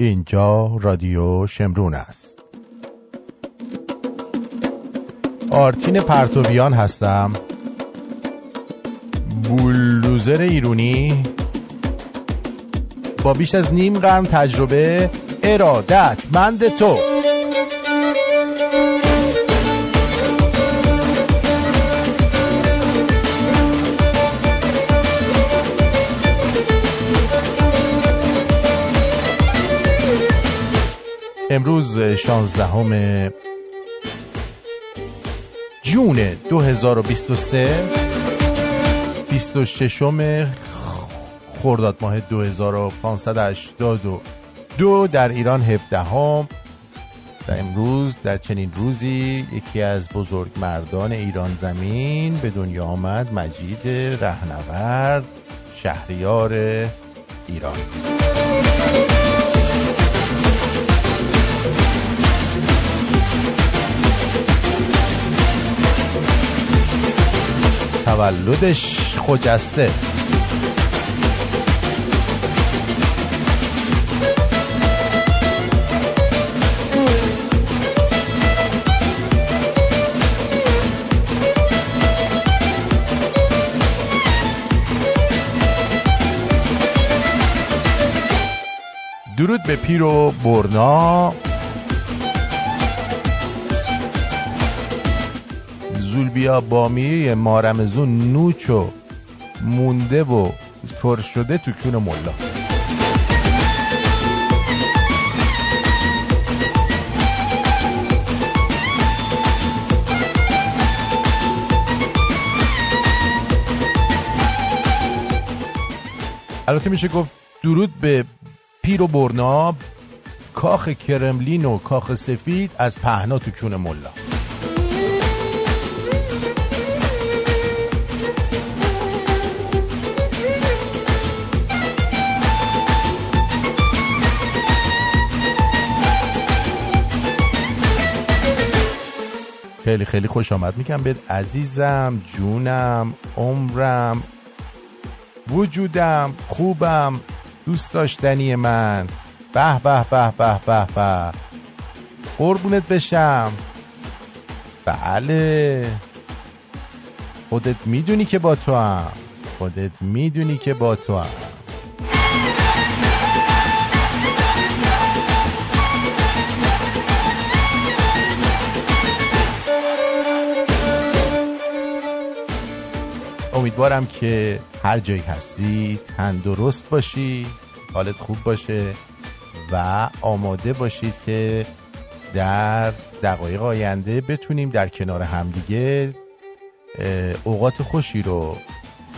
اینجا رادیو شمرون است. آرتین پرتویان هستم. بولدوزر ایرونی. با بیش از نیم قرن تجربه ارادتمند تو. امروز 16 جون 2023 26 خرداد ماه 2582 در ایران 17 هم در امروز در چنین روزی یکی از بزرگ مردان ایران زمین به دنیا آمد مجید رهنورد شهریار ایران. تولدش خجسته. درود به پیر و برنا. زولبیا بامیه مارمزون نوچو مونده و تر شده تو کون ملا. البته میشه گفت درود به پیر و برنا کاخ کرملین و کاخ سفید از پهنا تو کون ملا. خیلی خیلی خوش آمد. میگم بهت عزیزم جونم عمرم وجودم خوبم دوست داشتنی من. به به به به به به. قربونت بشم. بله. خودت می‌دونی که با تو هم خودت می‌دونی که با تو هم امیدوارم که هر جایی هستی تندرست باشی حالت خوب باشه و آماده باشید که در دقایق آینده بتونیم در کنار همدیگه اوقات خوشی رو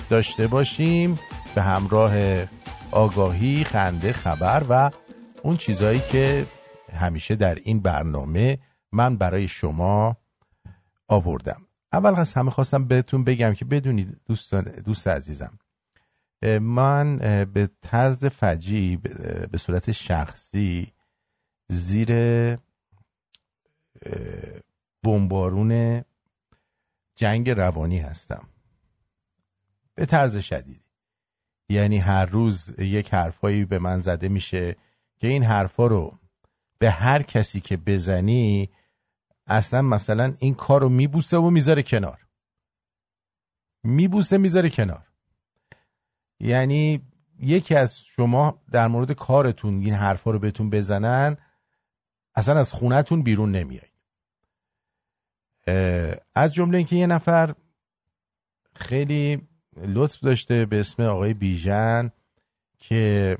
داشته باشیم به همراه آگاهی خنده خبر و اون چیزهایی که همیشه در این برنامه من برای شما آوردم. اول از همه خواستم بهتون بگم که بدونید دوست, دوست عزیزم من به طرز فجی به صورت شخصی زیر بمبارون جنگ روانی هستم. به طرز شدیدی. یعنی هر روز یک حرفایی به من زده میشه که این حرفا رو به هر کسی که بزنی اصلا مثلا این کار رو میبوسه و می‌ذاره کنار. میبوسه می‌ذاره کنار. یعنی یکی از شما در مورد کارتون این حرفا رو بهتون بزنن اصلا از خونتون بیرون نمیایید. از جمله اینکه یه نفر خیلی لطف داشته به اسم آقای بیژن که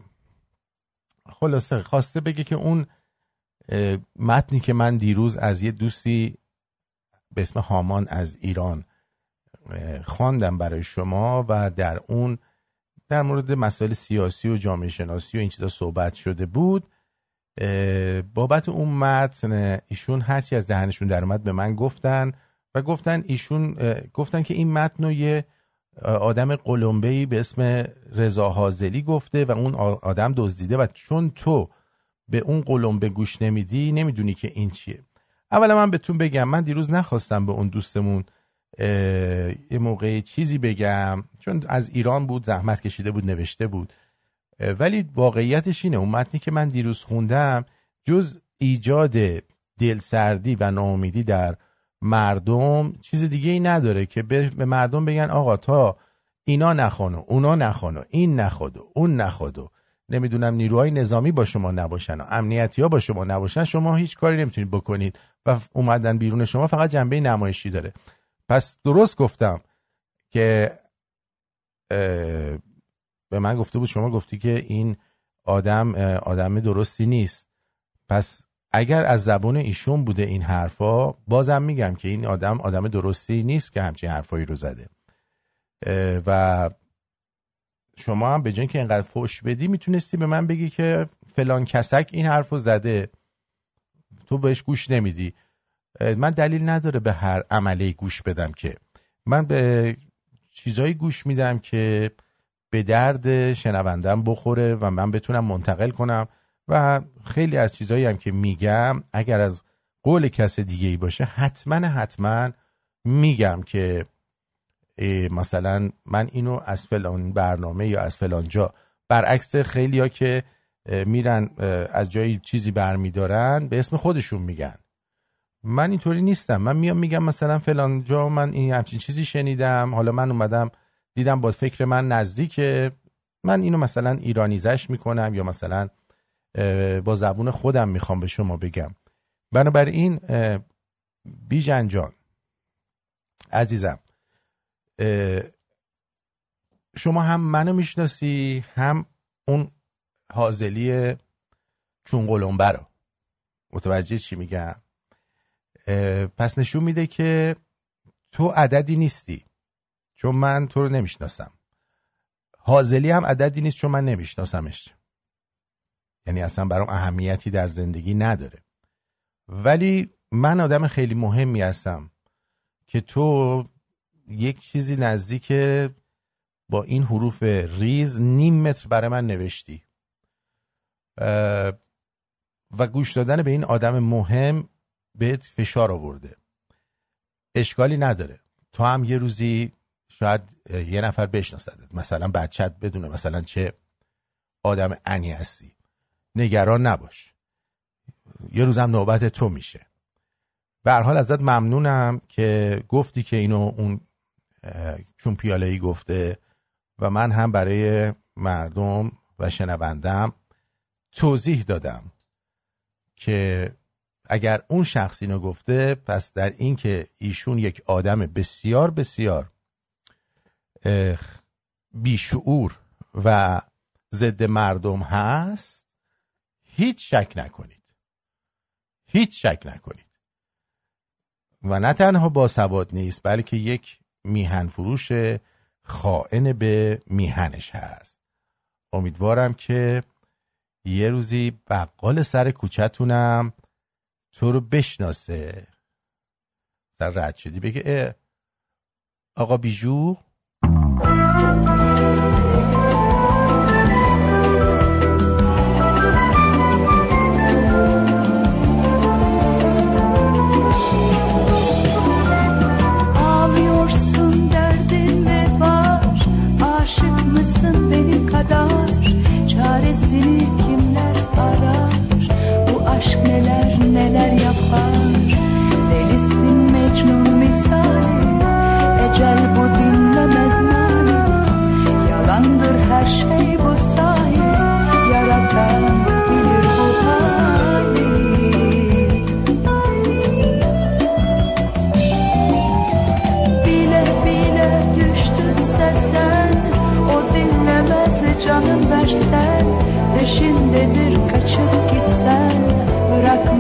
خلاصه خواسته بگه که اون متنی که من دیروز از یه دوستی به اسم هامان از ایران خواندم برای شما و در اون در مورد مسائل سیاسی و جامعه شناسی و این چیزا صحبت شده بود. بابت اون متن ایشون هرچی از دهنشون در اومد به من گفتن و گفتن ایشون گفتن که این متن رو یه آدم قلمبه‌ای به اسم رضا حاضلی گفته و اون آدم دزدیده و چون تو به اون قلم به گوش نمیدی نمی‌دونی که این چیه. اولا من بهتون بگم من دیروز نخواستم به اون دوستمون یه موقع چیزی بگم چون از ایران بود زحمت کشیده بود نوشته بود. ولی واقعیتش اینه اون متنی که من دیروز خوندم جز ایجاد دلسردی و ناامیدی در مردم چیز دیگه ای نداره که به مردم بگن آقا تا اینا نخونو اونا نخونو این نخودو اون نخودو نمی‌دونم نیروهای نظامی با شما نباشن و امنیتی ها با شما نباشن شما هیچ کاری نمی‌تونید بکنید و اومدن بیرون شما فقط جنبه نمایشی داره. پس درست گفتم که به من گفته بود شما گفتی که این آدم آدم درستی نیست. پس اگر از زبون ایشون بوده این حرفا بازم میگم که این آدم آدم درستی نیست که همچین حرفایی رو زده. و شما هم به که اینقدر فوش بدی می‌تونستی به من بگی که فلان کسک این حرفو زده. تو بهش گوش نمیدی. من دلیل نداره به هر عمله گوش بدم که. من به چیزایی گوش میدم که به درد شنوندم بخوره و من بتونم منتقل کنم و خیلی از چیزایی هم که میگم اگر از قول کس دیگه ای باشه حتما حتما میگم که مثلا من اینو از فلان برنامه یا از فلان جا برعکس خیلی ها که میرن از جایی چیزی برمیدارن به اسم خودشون میگن. من اینطوری نیستم. من میام میگم مثلا فلان جا من این همچین چیزی شنیدم. حالا من اومدم دیدم با فکر من نزدیکه من اینو مثلا ایرانیزش می‌کنم یا مثلا با زبون خودم می‌خوام به شما بگم. بنابراین بیژن جان عزیزم شما هم منو می‌شناسی هم اون حاضلی چون قلمبه رو. متوجه چی میگم؟ پس نشون میده که تو عددی نیستی چون من تو رو نمی‌شناسم. حاضلی هم عددی نیست چون من نمیشناسمش. یعنی اصلا برام اهمیتی در زندگی نداره. ولی من آدم خیلی مهمی هستم که تو یک چیزی نزدیک با این حروف ریز نیم متر برای من نوشتی. و گوش دادن به این آدم مهم بهت فشار آورده. اشکالی نداره. تو هم یه روزی شاید یه نفر بشناسدت. مثلا بچت بدونه مثلا چه آدم انی هستی. نگران نباش. یه روزم نوبت تو میشه. به حال ازت ممنونم که گفتی که اینو اون چون پیاله ای گفته و من هم برای مردم و شنوندم توضیح دادم که اگر اون شخص اینو گفته پس در این که ایشون یک آدم بسیار بسیار بیشعور و ضد مردم هست هیچ شک نکنید. هیچ شک نکنید. و نه تنها با سواد نیست بلکه یک میهن فروش خائن به میهنش هست. امیدوارم که یه روزی بقال سر کوچتونم تو رو بشناسه. سر رد شدی بگه آقا بیجو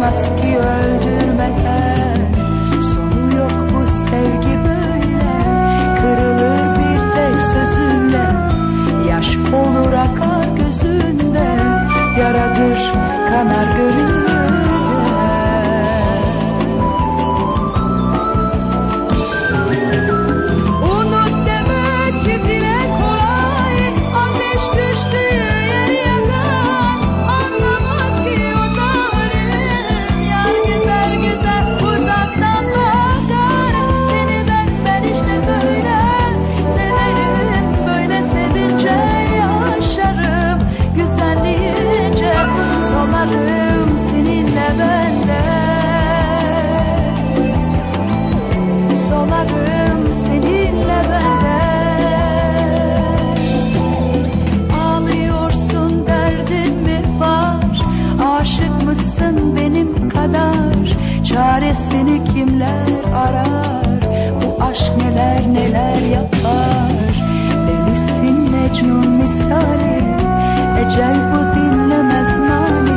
olmaz ki öldürmeden Sonu yok bu sevgi böyle. Kırılır bir tek sözünle. Yaş olur akar gözünde Yaradır kanar gönlümde neler neler yapar. Delisin Mecnun misali Ecel bu dinlemez mani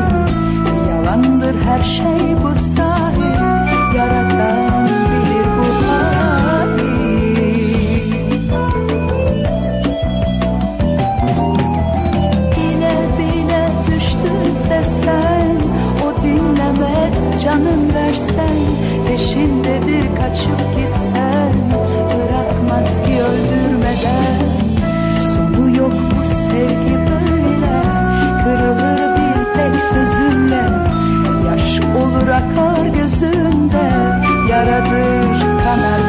Yalandır her şey bu sahi olur akar gözünde Yaradır kanar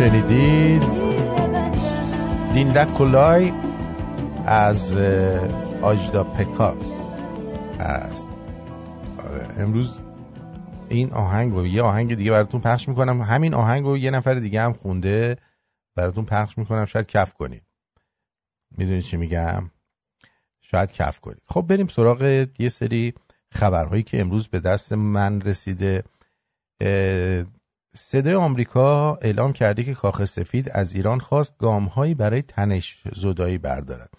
شنیدید؟ دیندک کلای از آجدا پکا است آره امروز این آهنگ رو یه آهنگ دیگه براتون پخش می‌کنم. همین آهنگ رو یه نفر دیگه هم خونده براتون پخش می‌کنم. شاید کف کنید. می‌دونید چی میگم؟ شاید کف کنید. خب بریم سراغ یه سری خبرهایی که امروز به دست من رسیده. صدای آمریکا اعلام کرده که کاخ سفید از ایران خواست گامهایی برای تنش زدایی بردارد.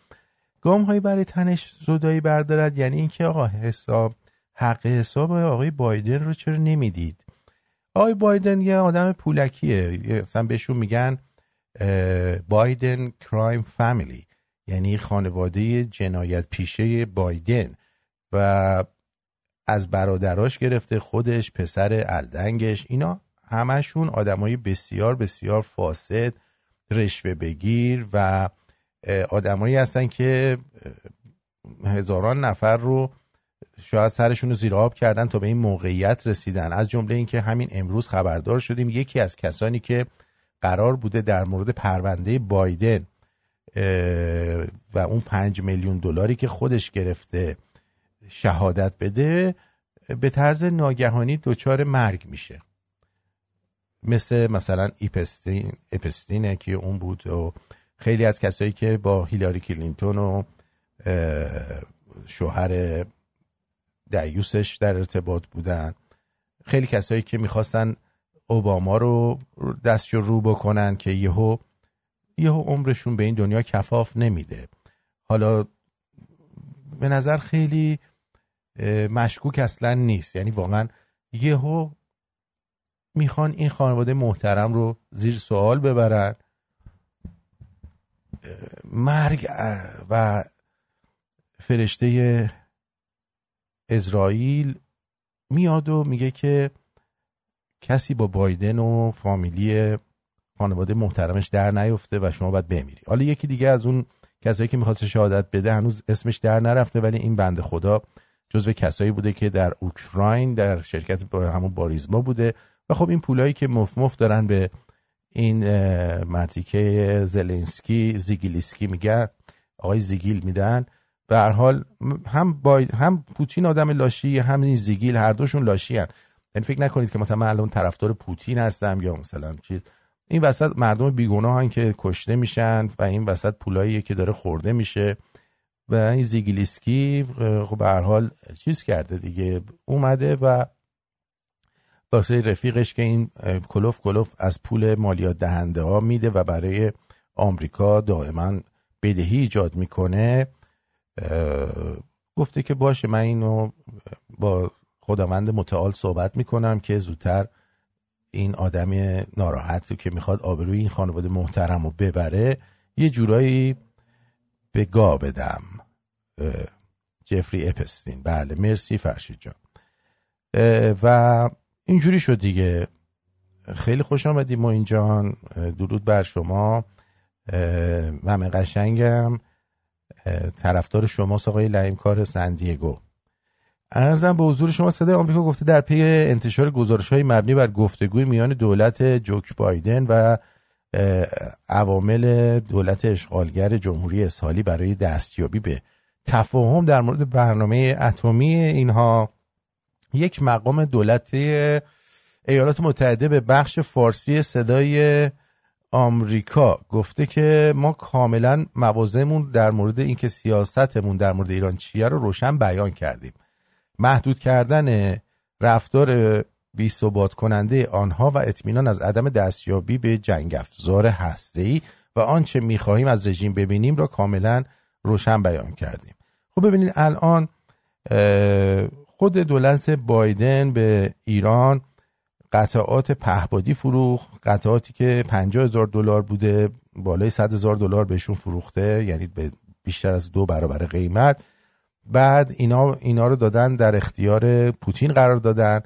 گامهایی برای تنش زدایی بردارد یعنی اینکه آقا حساب حق حساب آقای بایدن رو چرا نمی‌دید؟ آقای بایدن یه آدم پولکیه. یه- مثلا بهشون میگن بایدن کرایم فامیلی. یعنی خانواده جنایت پیشه بایدن. و از برادراش گرفته خودش پسر الدنگش اینا. همشون آدمای بسیار بسیار فاسد رشوه بگیر و آدمایی هستن که هزاران نفر رو شاید سرشون رو زیر آب کردن تا به این موقعیت رسیدن. از جمله اینکه همین امروز خبردار شدیم یکی از کسانی که قرار بوده در مورد پرونده بایدن و اون پنج میلیون دلاری که خودش گرفته شهادت بده به طرز ناگهانی دچار مرگ میشه. مثل مثلا ایپستین اپستینه که اون بود و خیلی از کسایی که با هیلاری کلینتون و شوهر دیوسش در ارتباط بودن. خیلی کسایی که می‌خواستن اوباما رو دستشو رو بکنن که یهو یهو عمرشون به این دنیا کفاف نمیده. حالا به نظر خیلی مشکوک اصلا نیست. یعنی واقعا یهو می‌خوان این خانواده محترم رو زیر سوال ببرن. مرگ و فرشته اسرائیل میاد و میگه که کسی با بایدن و فامیلی خانواده محترمش در نیفته و شما باید بمیری. حالا یکی دیگه از اون کسایی که می‌خواست شهادت بده هنوز اسمش در نرفته ولی این بنده خدا جزو کسایی بوده که در اوکراین در شرکت همون باریزما بوده. و خب این پولایی که مف مف دارن به این مرتیکه زلنسکی زیگیلیسکی میگن آقای زیگیل میدن. به هر حال هم با هم پوتین آدم لاشی هم این زیگیل هر دوشون لاشی هن. یعنی فکر نکنید که مثلا من الان طرفدار پوتین هستم یا مثلا چیز. این وسط مردم بیگناهن که کشته میشن و این وسط پولایی که داره خورده میشه. و این زیگلیسکی اه، خب به هر حال چیز کرده دیگه. اومده و واسه رفیقش که این کلوف کلوف از پول مالیات دهنده ها میده و برای آمریکا دائما بدهی ایجاد می‌کنه. گفته که باشه من اینو با خداوند متعال صحبت می‌کنم که زودتر این آدم ناراحت که می‌خواد آبروی این خانواده محترم رو ببره یه جورایی به گا بدم. جفری اپستین. بله مرسی فرشید جان. و اینجوری شد دیگه. خیلی خوش آمدی ما اینجا درود بر شما. ممه قشنگم. طرفدار شماست آقای لعیم کار سندیگو ارزم به حضور شما صدای آمریکا گفته در پی انتشار گزارش های مبنی بر گفتگوی میان دولت جوک بایدن و عوامل دولت اشغالگر جمهوری اسحالی برای دستیابی به تفاهم در مورد برنامه اتمی اینها. یک مقام دولتی ایالات متحده به بخش فارسی صدای آمریکا گفته که ما کاملا موازمون در مورد اینکه سیاستمون در مورد ایران چیه رو روشن بیان کردیم. محدود کردن رفتار بی ثبات کننده آنها و اطمینان از عدم دستیابی به جنگ افزار هسته‌ای و آنچه می‌خواهیم از رژیم ببینیم را کاملا روشن بیان کردیم. خب ببینید الان خود دولت بایدن به ایران قطعات پهبادی فروخت قطعاتی که 50 هزار دلار بوده بالای 100 هزار دلار بهشون فروخته یعنی به بیشتر از دو برابر قیمت. بعد اینا اینا رو دادن در اختیار پوتین قرار دادن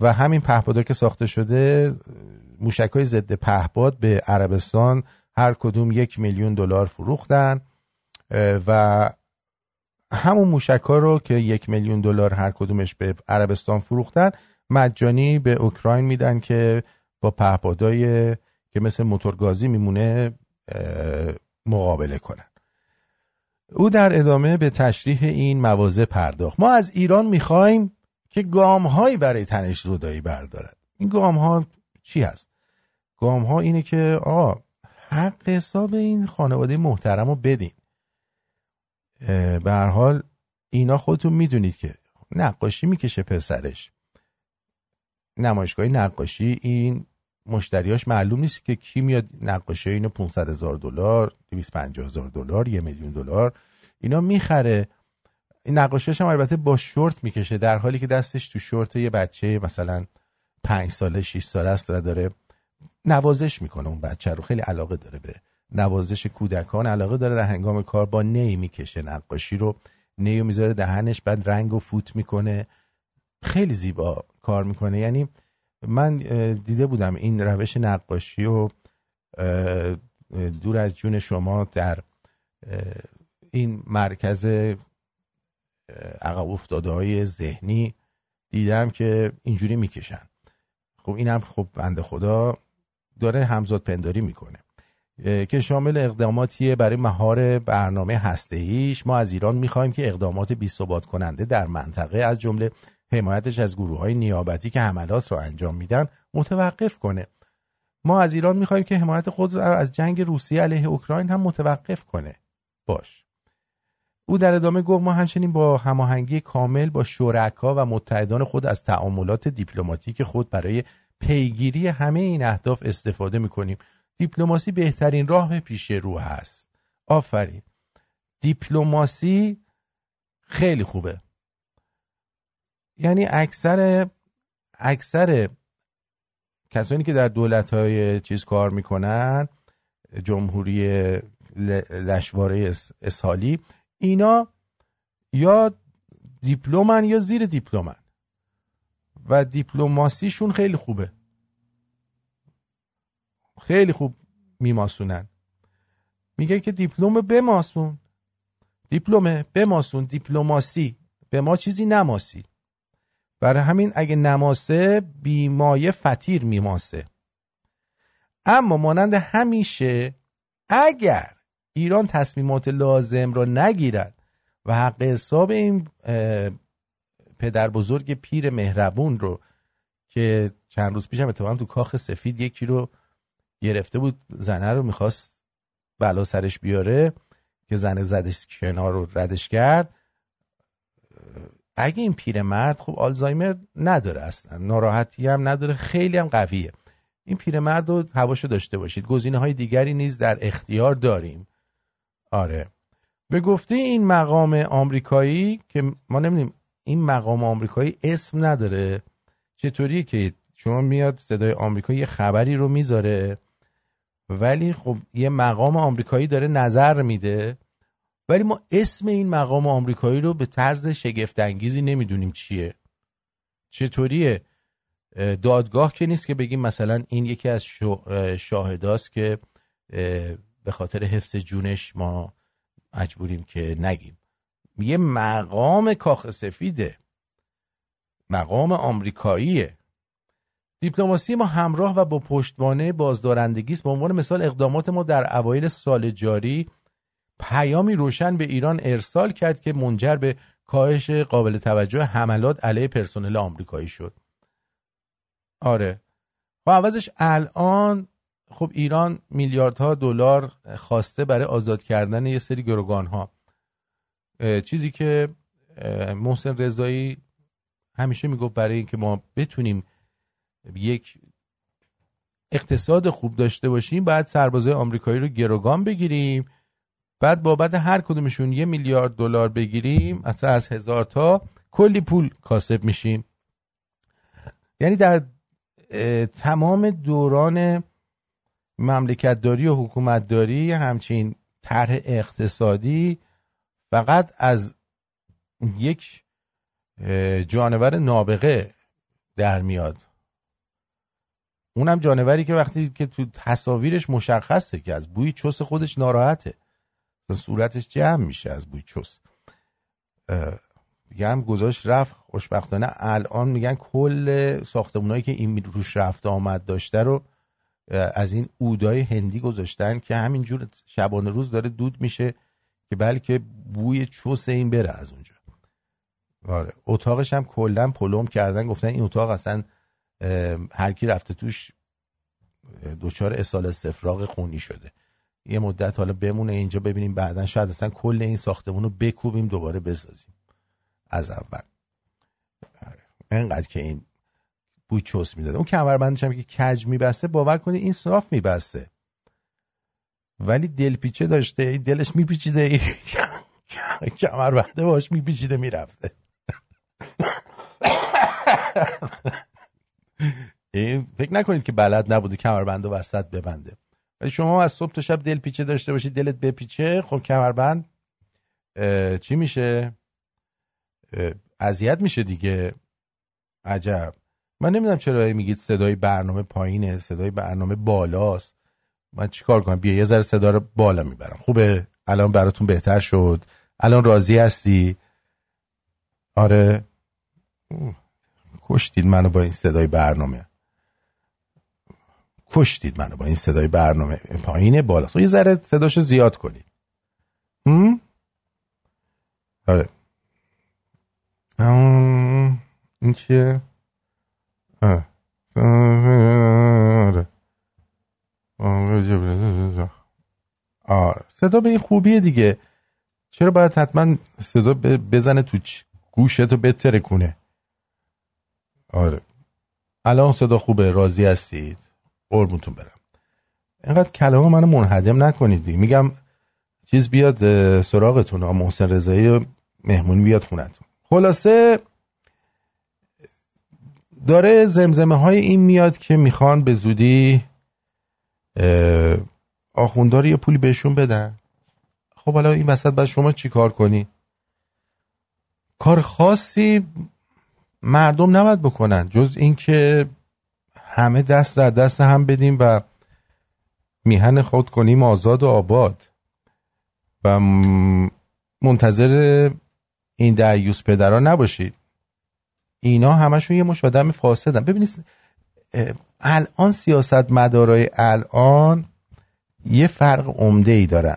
و همین پهپادا که ساخته شده موشک های ضد پهپاد به عربستان هر کدوم یک میلیون دلار فروختن و همون موشک ها رو که یک میلیون دلار هر کدومش به عربستان فروختن مجانی به اوکراین میدن که با پهپادای که مثل موتورگازی میمونه مقابله کنن. او در ادامه به تشریح این مواضع پرداخت. ما از ایران می‌خوایم که گام هایی برای تنش رودایی بردارد. این گام ها چی هست؟ گام ها اینه که آقا حق حساب این خانواده محترم رو بدین. به هر حال اینا خودتون می‌دونید که نقاشی می‌کشه پسرش. نمایشگاه نقاشی این مشتریاش معلوم نیست که کی میاد نقاشی اینو 500 هزار دلار 250 هزار دلار یه میلیون دلار اینا می‌خره. این نقاشیش هم البته با شورت می‌کشه در حالی که دستش تو شورت یه بچه مثلا پنج ساله 6 ساله است و داره نوازش می‌کنه اون بچه رو. خیلی علاقه داره به نوازش کودکان علاقه داره در هنگام کار با نی می‌کشه نقاشی رو نیو می‌ذاره دهنش بعد رنگ و فوت می‌کنه. خیلی زیبا کار می‌کنه. یعنی من دیده بودم این روش نقاشی و دور از جون شما در این مرکز عقب افتاده های ذهنی دیدم که اینجوری می‌کشن. خب اینم خب بنده خدا داره همزاد پنداری می‌کنه. که شامل اقداماتیه برای مهار برنامه هسته‌ایش ما از ایران می‌خوایم که اقدامات بی ثبات کننده در منطقه از جمله حمایتش از گروه های نیابتی که حملات را انجام میدن متوقف کنه. ما از ایران می‌خوایم که حمایت خود را از جنگ روسیه علیه اوکراین هم متوقف کنه. باش. او در ادامه گفت ما همچنین با هماهنگی کامل با شرکا و متحدان خود از تعاملات دیپلماتیک خود برای پیگیری همه این اهداف استفاده می‌کنیم. دیپلماسی بهترین راه پیش رو هست. آفرین. دیپلماسی خیلی خوبه. یعنی اکثر اکثر کسانی که در دولت های چیز کار می‌کنن جمهوری لشواره اس- اسحالی اینا یا دیپلمن یا زیر دیپلمن. و دیپلماسیشون خیلی خوبه. خیلی خوب میماسونن. میگه که دیپلم بماسون. دیپلمه بماسون دیپلماسی. به ما چیزی نماسی. برای همین اگه نماسه بیمایه فتیر میماسه. اما مانند همیشه اگر ایران تصمیمات لازم را نگیرد و حق حساب این پدر بزرگ پیر مهربون رو که چند روز پیشم اتفاقا تو کاخ سفید یکی رو گرفته بود زنه رو می‌خواست بلا سرش بیاره که زنه زدش کنار رو ردش کرد. اگه این پیرمرد خب آلزایمر نداره اصلا ناراحتی هم نداره خیلی هم قویه. این پیرمرد رو هواشو داشته باشید. گزینه های دیگری نیز در اختیار داریم. آره. به گفته این مقام آمریکایی که ما نمی‌دونیم این مقام آمریکایی اسم نداره. چطوریه که شما میاد صدای آمریکایی یه خبری رو می‌ذاره؟ ولی خب یه مقام آمریکایی داره نظر میده. ولی ما اسم این مقام آمریکایی رو به طرز شگفت انگیزی نمی‌دونیم چیه. چطوریه؟ اه، دادگاه که نیست که بگیم مثلا این یکی از شاهداست که به خاطر حفظ جونش ما مجبوریم که نگیم. یه مقام کاخ سفیده. مقام آمریکاییه. دیپلماسی ما همراه و با پشتوانه بازدارندگی است. به عنوان مثال اقدامات ما در اوایل سال جاری پیامی روشن به ایران ارسال کرد که منجر به کاهش قابل توجه حملات علیه پرسنل آمریکایی شد. آره. و عوضش الان خب ایران میلیاردها دلار خواسته برای آزاد کردن یه سری گروگان ها چیزی که محسن رضایی همیشه می‌گفت برای اینکه ما بتونیم یک اقتصاد خوب داشته باشیم باید سربازای آمریکایی رو گروگان بگیریم بعد بابت هر کدومشون یه میلیارد دلار بگیریم اصلا از هزار تا کلی پول کاسب میشیم. یعنی در تمام دوران مملکتداری و حکومتداری همچین طرح اقتصادی فقط از یک جانور نابغه در میاد. اونم جانوری که وقتی که تو تصاویرش مشخصه که از بوی چس خودش ناراحته. صورتش جمع میشه از بوی اه، دیگه هم گذاشت رفت. خوشبختانه الان میگن کل ساختمونایی که این روش رفت آمد داشته رو از این اودای هندی گذاشتن که همینجور شبانه روز داره دود میشه که بلکه بوی چس این بره از اونجا. آره اتاقش هم کلا پلم کردن گفتن این اتاق اصلا هر کی رفته توش دچار اسهال استفراغ خونی شده. یه مدت حالا بمونه اینجا ببینیم بعدا شاید اصلا کل این ساختمون رو بکوبیم دوباره بسازیم. از اول. آره. انقدر که این بوی چس می‌داده. اون کمربندش هم که کج میبسته باور کنید این صاف میبسته. ولی دلپیچه داشته این دلش میپیچیده کمربنده باش میپیچیده می‌رفته. فکر نکنید که بلد نبوده کمربند و وسط ببنده. ولی شما از صبح تا شب دلپیچه داشته باشید دلت بپیچه خب کمربند چی میشه؟ اذیت میشه دیگه. عجب. من نمی‌دونم چرا میگید صدای برنامه پایینه صدای برنامه بالاست. من چیکار کنم؟ بیا یه ذره صدا رو بالا می‌برم. خوبه؟ الان براتون بهتر شد. الان راضی هستی؟ آره. کشتید منو با این صدای برنامه. کشتید منو با این صدای برنامه پایینه بالاست یه ذره صداشو زیاد کنید. هم؟ آره. این چیه. آره. آره. صدا به این خوبیه دیگه. چرا باید حتما صدا بزنه تو گوشتو بتره کنه آره. الان صدا خوبه راضی هستید؟ قربونتون برم. اینقدر کلمه منو منهدم نکنید. دیگه میگم چیز بیاد سراغتون. آقا محسن رضایی و مهمونی بیاد خونتون. خلاصه داره زمزمه های این میاد که می‌خوان به زودی آخوندار یه پولی بهشون بدن. خب حالا این وسط باید شما چی کار کنی؟ کار خاصی مردم نباید بکنن. جز اینکه همه دست در دست هم بدیم و میهن خود کنیم آزاد و آباد. و منتظر این دعیوس پدرها نباشید. اینا همشون یه مش آدم فاسدن. ببینید الان سیاست مدارای الان یه فرق عمده ای دارن.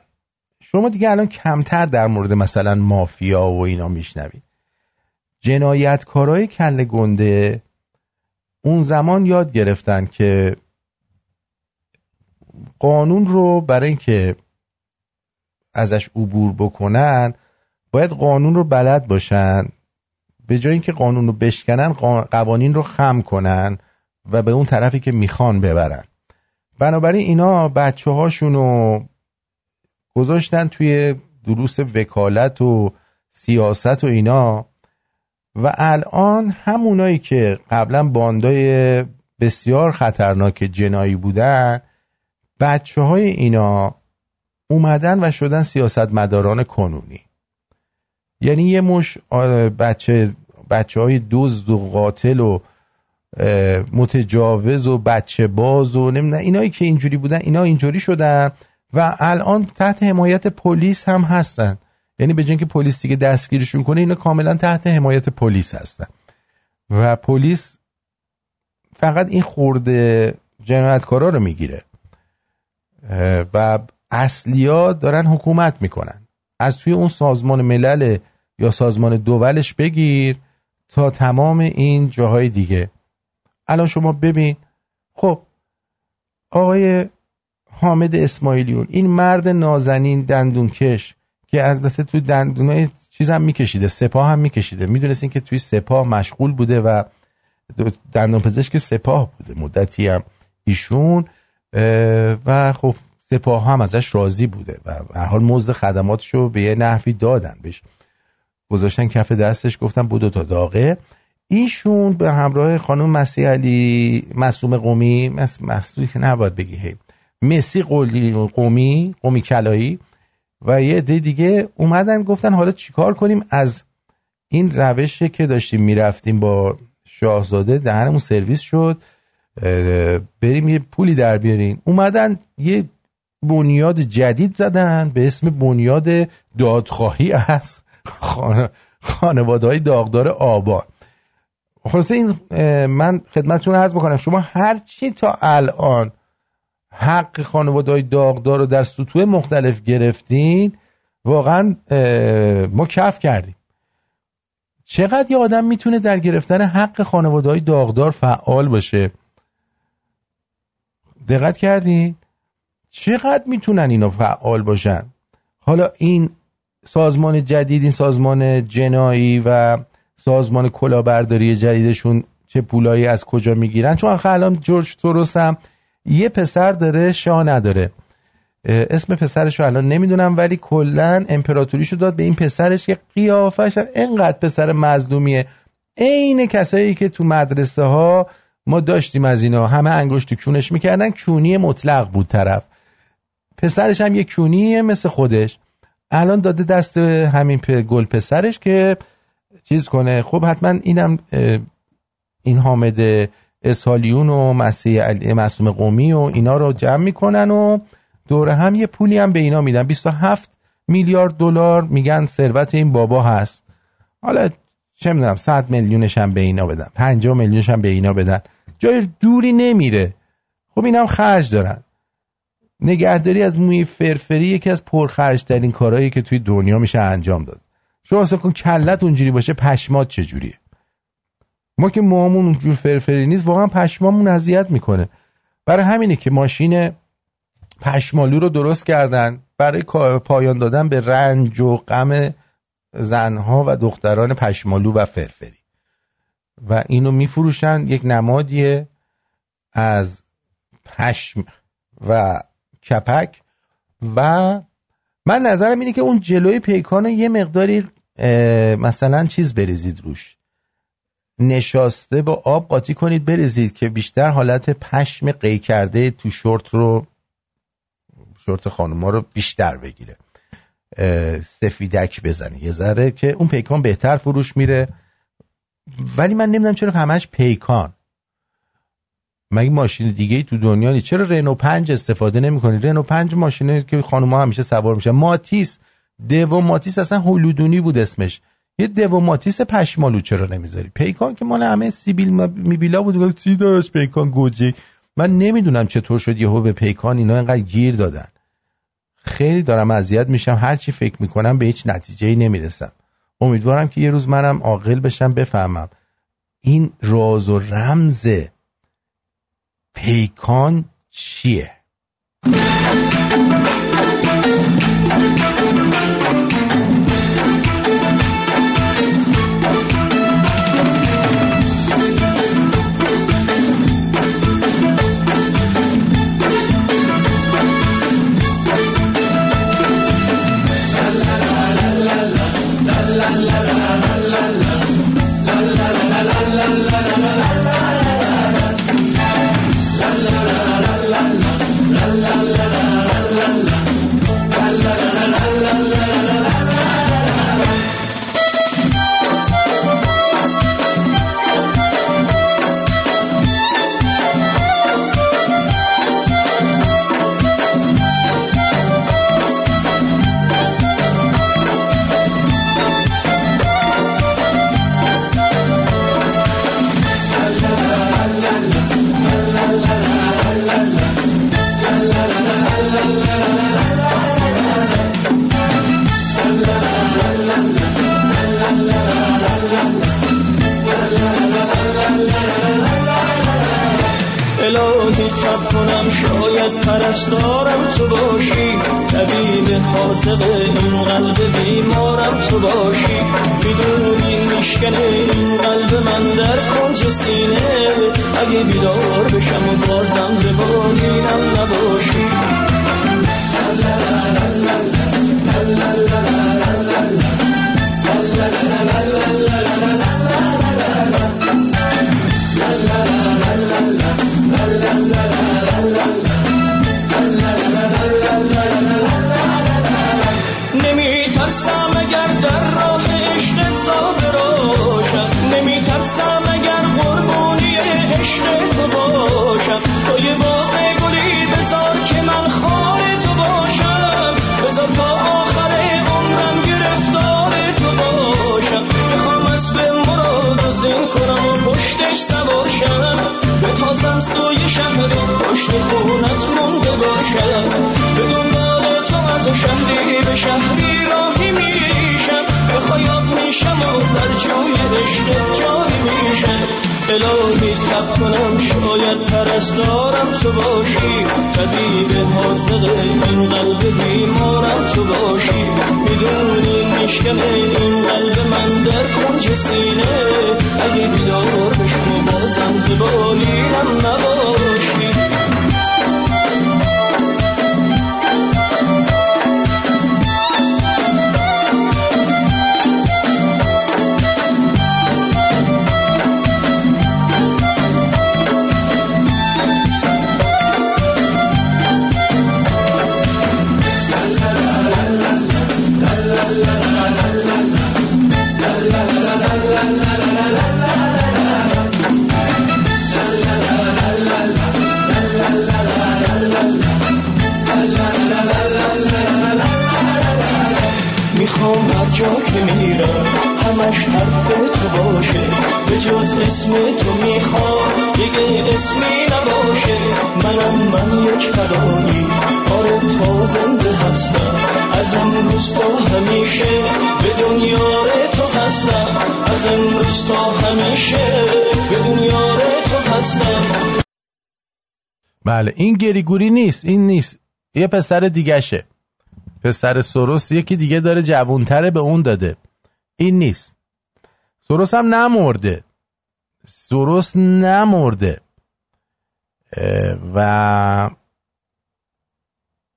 شما دیگه الان کمتر در مورد مثلا مافیا و اینا میشنوید. جنایتکارای کله گنده اون زمان یاد گرفتن که قانون رو برای اینکه ازش عبور بکنن باید قانون رو بلد باشن. به جای اینکه قانون رو بشکنن قوانین رو خم کنن و به اون طرفی که می‌خوان ببرن. بنابراین اینا بچه هاشون رو گذاشتن توی دروس وکالت و سیاست و اینا. و الان همونایی که قبلا باندای بسیار خطرناک جنایی بودن بچه های اینا اومدن و شدن سیاستمداران کنونی. یعنی یه مش بچه بچه های دزد و قاتل و متجاوز و بچه باز و نمی‌دونم اینایی که اینجوری بودن اینا اینجوری شدن و الان تحت حمایت پلیس هم هستن. یعنی به اینکه پلیس دیگه دستگیرشون کنه اینا کاملا تحت حمایت پلیس هستن. و پلیس فقط این خورده جنایتکارا رو می‌گیره. و اصلیا دارن حکومت می‌کنن. از توی اون سازمان ملل یا سازمان دولش بگیر تا تمام این جاهای دیگه. الان شما ببین خب آقای حامد اسماعیلیون این مرد نازنین دندونکش که البته تو دندونای چیز هم میکشیده سپاه هم میکشیده. می‌دونستین که توی سپاه مشغول بوده و دندان پزشک سپاه بوده مدتی هم ایشون و خب سپاه هم ازش راضی بوده و هر حال مزد خدماتشو به یه نحوی دادن بهش گذاشتن کف دستش گفتن بودو تا داغه. ایشون به همراه خانم مسیح علی مسوم قومی مس مسئولی که نباید بگی هی مسی قومی قومی کلایی و یه عده دیگه اومدن گفتن حالا چیکار کنیم؟ از این روشی که داشتیم می‌رفتیم با شاهزاده دهنمون سرویس شد بریم یه پولی در بیاریم اومدن یه بنیاد جدید زدن به اسم بنیاد دادخواهی از خانواده های داغدار آبان. خلاصه این من خدمتتون عرض بکنم شما هرچی تا الان حق خانواده داغدار رو در سطوح مختلف گرفتین واقعا ما کف کردیم. چقدر یه آدم می‌تونه در گرفتن حق خانواده داغدار فعال باشه؟ دقت کردین؟ چقدر می‌تونن اینا فعال باشن؟ حالا این سازمان جدید این سازمان جنایی و سازمان کلاهبرداری جدیدشون چه پولایی از کجا می‌گیرن؟ چون الان جورج سوروس هم یه پسر داره شاه نداره. اسم پسرش رو الان نمی‌دونم ولی کلا امپراتوریشو داد به این پسرش که قیافش هم انقدر پسر مظلومیه. عین کسایی که تو مدرسه ها ما داشتیم از اینا همه انگشت کونش می‌کردن کونی مطلق بود طرف. پسرش هم یه کونیه مثل خودش. الان داده دست همین گل پسرش که چیز کنه. خب حتما اینم این حامد اسحالیون و مسیح معصوم قومی و اینا رو جمع می‌کنن و دوره هم یه پولی هم به اینا میدن. 27 میلیارد دلار میگن ثروت این بابا هست. حالا چه می‌دونم 100 میلیونش هم به اینا بدن 50 میلیونش هم به اینا بدن. جای دوری نمیره. خب اینا هم خرج دارن. نگهداری از موی فرفری یکی از پرخرج ترین کارهایی که توی دنیا میشه انجام داد. شما اصلا کن کلت اونجوری باشه پشمات چجوریه؟ ما که موامون اونجور فرفری نیست واقعا پشمامون اذیت می‌کنه. برای همینه که ماشین پشمالو رو درست کردن برای پایان دادن به رنج و غم زنها و دختران پشمالو و فرفری. و اینو میفروشن یک نمادیه از پشم و کپک. و من نظرم اینه که اون جلوی پیکان یه مقداری مثلا چیز بریزید روش. نشاسته با آب قاطی کنید بریزید که بیشتر حالت پشم قی کرده تو شورت رو شورت خانوما رو بیشتر بگیره. سفیدک بزنه یه ذره که اون پیکان بهتر فروش میره. ولی من نمی‌دونم چرا همش پیکان. مگه ماشین دیگه ای تو دنیا نیست؟ چرا رنو پنج استفاده نمی‌کنی؟ رنو پنج ماشینه که خانوما همیشه سوار میشه ماتیس دو ماتیس اصلا هلودونی بود اسمش. یه دو ماتیس پشمالو چرا نمی‌ذاری؟ پیکان که مال همه سیبیل میبیلا بود گفت چی داشت پیکان گوجه؟ من نمی‌دونم چطور شد یهو به پیکان اینا اینقدر گیر دادن. خیلی دارم اذیت میشم هر چی فکر می‌کنم به هیچ نتیجه ای نمی‌رسم. امیدوارم که یه روز منم عاقل بشم بفهمم. این راز و رمز پیکان چیه؟ سینه. اگه بیدار بشم و بازم به بالینم نباشی شهری راهی میشم به خیاب میشم و در جوی عشق جاری میشم. الهی تب کنم شاید پرستارم تو باشی. طبیب حاضق این قلب بیمارم تو باشی. می‌دونی میشکنه این قلب من در کنج سینه. اگه بیدار بشم و بازم به بالینم نباشی. می‌خوام هر جا که میرم همش حرف تو باشه. به جز اسم تو می‌خوام دیگه اسمی نباشه. منم من یک فدایی آره تا زنده هستم. از امروز تا همیشه به دنیا تو هستم. از امروز تا همیشه به دنیا تو هستم. بله این گریگوری نیست این نیست. یه پسر دیگشه پسر سروس یکی دیگه داره جوونتره به اون داده. این نیست. سروس هم نمرده. سروس نمرده. و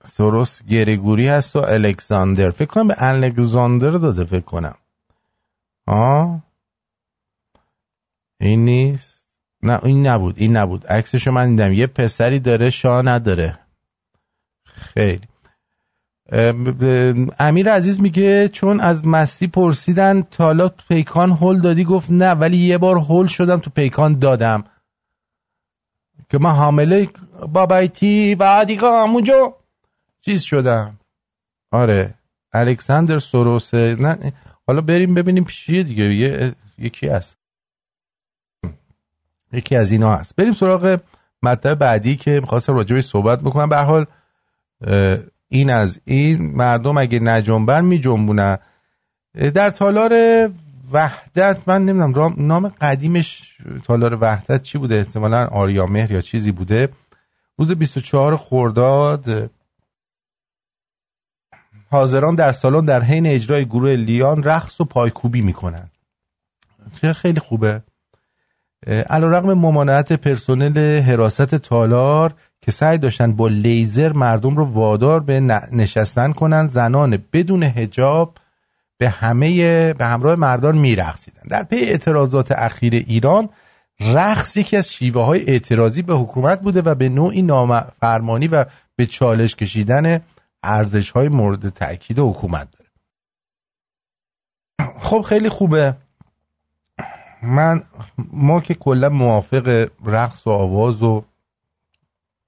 سروس گریگوری هست و الکساندر. فکر کنم به الکساندر داده فکر کنم. آه. این نیست. نه این نبود این نبود. عکسشو من دیدم. یه پسری داره شاه نداره. خیلی. امیر عزیز میگه چون از مستی پرسیدن تا حالا تو پیکان هول دادی گفت نه ولی یه بار هول شدم تو پیکان دادم. که من حامله بابایتی دیگه همونجا چیز شدم. آره الکساندر سروسه نه حالا بریم ببینیم چیه دیگه یه یکی هست. یکی از اینا هست. بریم سراغ مطلب بعدی که می‌خواستم راجبش صحبت بکنم. به حال این از این مردم اگه نجنبن میجنبونن. در تالار وحدت من نمی‌دونم نام قدیمش تالار وحدت چی بوده؟ احتمالا آریا مهر یا چیزی بوده. روز 24 خرداد اه، حاضران در سالن در حین اجرای گروه لیان رقص و پایکوبی می‌کنند چه خیلی خوبه. علا رقم ممانعت پرسنل حراست تالار که سعی داشتن با لیزر مردم رو وادار به نشستن کنند زنان بدون هجاب به همه به همراه مردان میرقصیدن. در پی اعتراضات اخیر ایران رقص یکی از شیوه های اعتراضی به حکومت بوده و به نوعی نافرمانی و به چالش کشیدن ارزش های مورد تاکید حکومت داره. خب خیلی خوبه. من ما که کلا موافق رقص و آواز و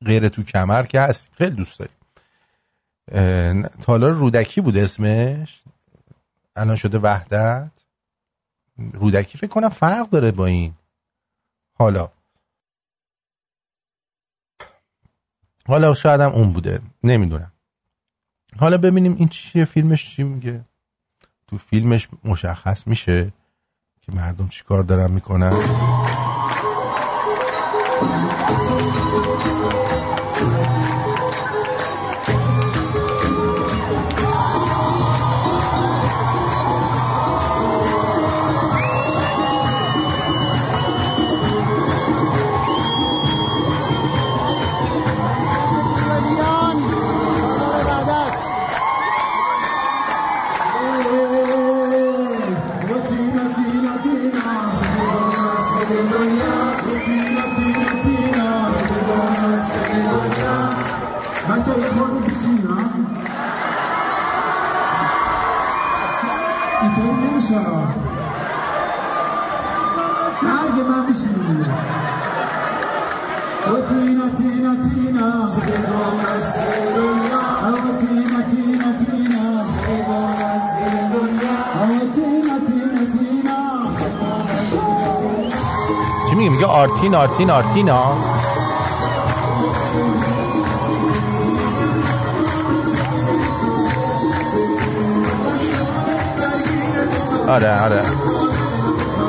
غیر تو کمر که هستیم خیلی دوست داریم تالار رودکی بود اسمش. الان شده وحدت. رودکی فکر کنم فرق داره با این. حالا. حالا شاید هم اون بوده. نمی‌دونم. حالا ببینیم این چیه. فیلمش چی میگه؟ تو فیلمش مشخص میشه که مردم چیکار دارن می‌کنن. میگه میگه آرتین آرتین آرتینا آره آره.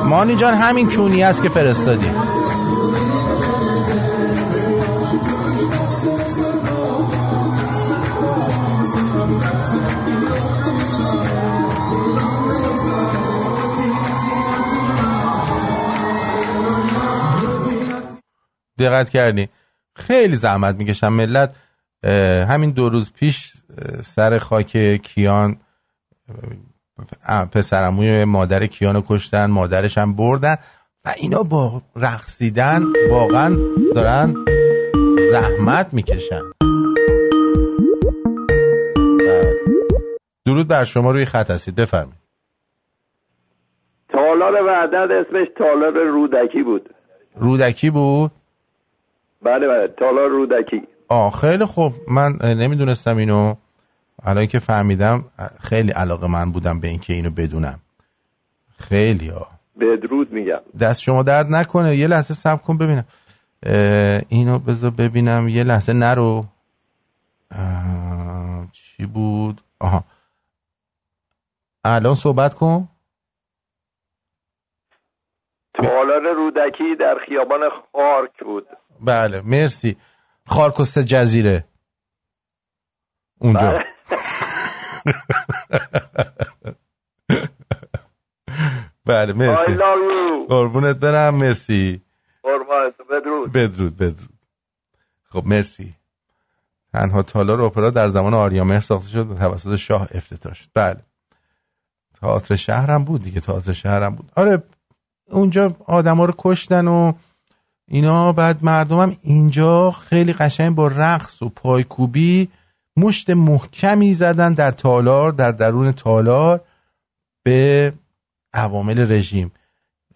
مانی جان همین کونی است که فرستادی. دقت کردی. خیلی زحمت می‌کشم ملت. همین دو روز پیش سر خاک کیان پسرموی مادر کیانو کشتن مادرش هم بردن و اینا با رقصیدن واقعا دارن زحمت می‌کشن. درود بر شما روی خط هستید. بفرمایید. تالار وحدت اسمش تالار رودکی بود. رودکی بود؟ بله بله. تالار رودکی. آه خیلی خوب. من نمی‌دونستم اینو. الان که فهمیدم خیلی علاقه من بودم به اینکه اینو بدونم. خیلی ها. بدرود میگم. دست شما درد نکنه. یه لحظه صبر کن ببینم. اینو بذار ببینم. یه لحظه نرو. چی بود؟ آها. الان صحبت کن. تالار رودکی در خیابان خارک بود. بله مرسی. خارکست جزیره. اونجا. بله. بله مرسی. قربونت برم مرسی. بدرود. بدرود بدرود. خب مرسی. تنها تالار اپرا در زمان آریامهر ساخته شد و توسط شاه افتتاح شد. بله. تئاتر شهرم بود دیگه تئاتر شهرم بود. آره اونجا آدما رو کشتن و اینا بعد مردمم اینجا خیلی قشنگ با رقص و پایکوبی مشت محکمی زدن در تالار در درون تالار به عوامل رژیم.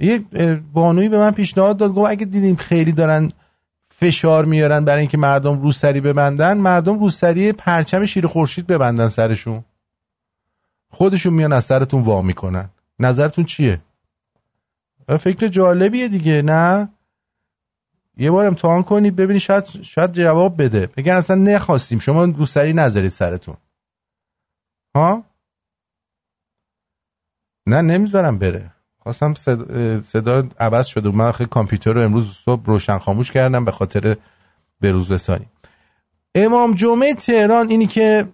اه، بانویی به من پیشنهاد داد گفت اگه دیدیم خیلی دارن فشار میارن برای اینکه مردم روسری ببندن مردم روسری پرچم شیر خورشید ببندن سرشون. خودشون میان از سرتون وا می‌کنن. نظرتون چیه؟ فکر جالبیه دیگه نه؟ یه بار امتحان کنید ببینید شاید شاید جواب بده. بگن اصلا نخواستیم. شما روسری نذارید سرتون. ها؟ نه نمی‌ذارم بره. خواستم صدا, صدا عوض شده. من خیلی کامپیوتر رو امروز صبح روشن خاموش کردم به خاطر به روز رسانی. امام جمعه تهران اینی که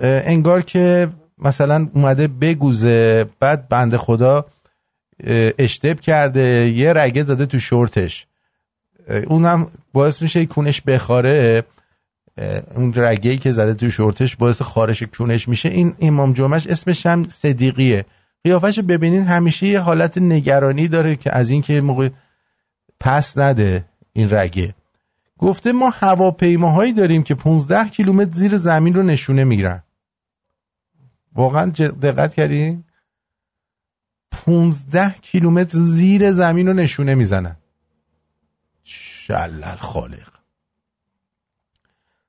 انگار که مثلا اومده بگوزه بعد بنده خدا اشتب کرده یه رگه زده تو شورتش. اونم باعث میشه کونش بخاره. اون رگه که زده تو شورتش باعث خارش کونش میشه. این امام جمعش اسمش هم صدیقیه. قیافش ببینین همیشه یه حالت نگرانی داره که از اینکه موقع پس نده این رگه. گفته ما هواپیماهایی داریم که 15 کیلومتر زیر زمین رو نشونه می‌گیرن. واقعا دقت کردین؟ 15 کیلومتر زیر زمین رو نشونه می‌زنن. شلل خالق.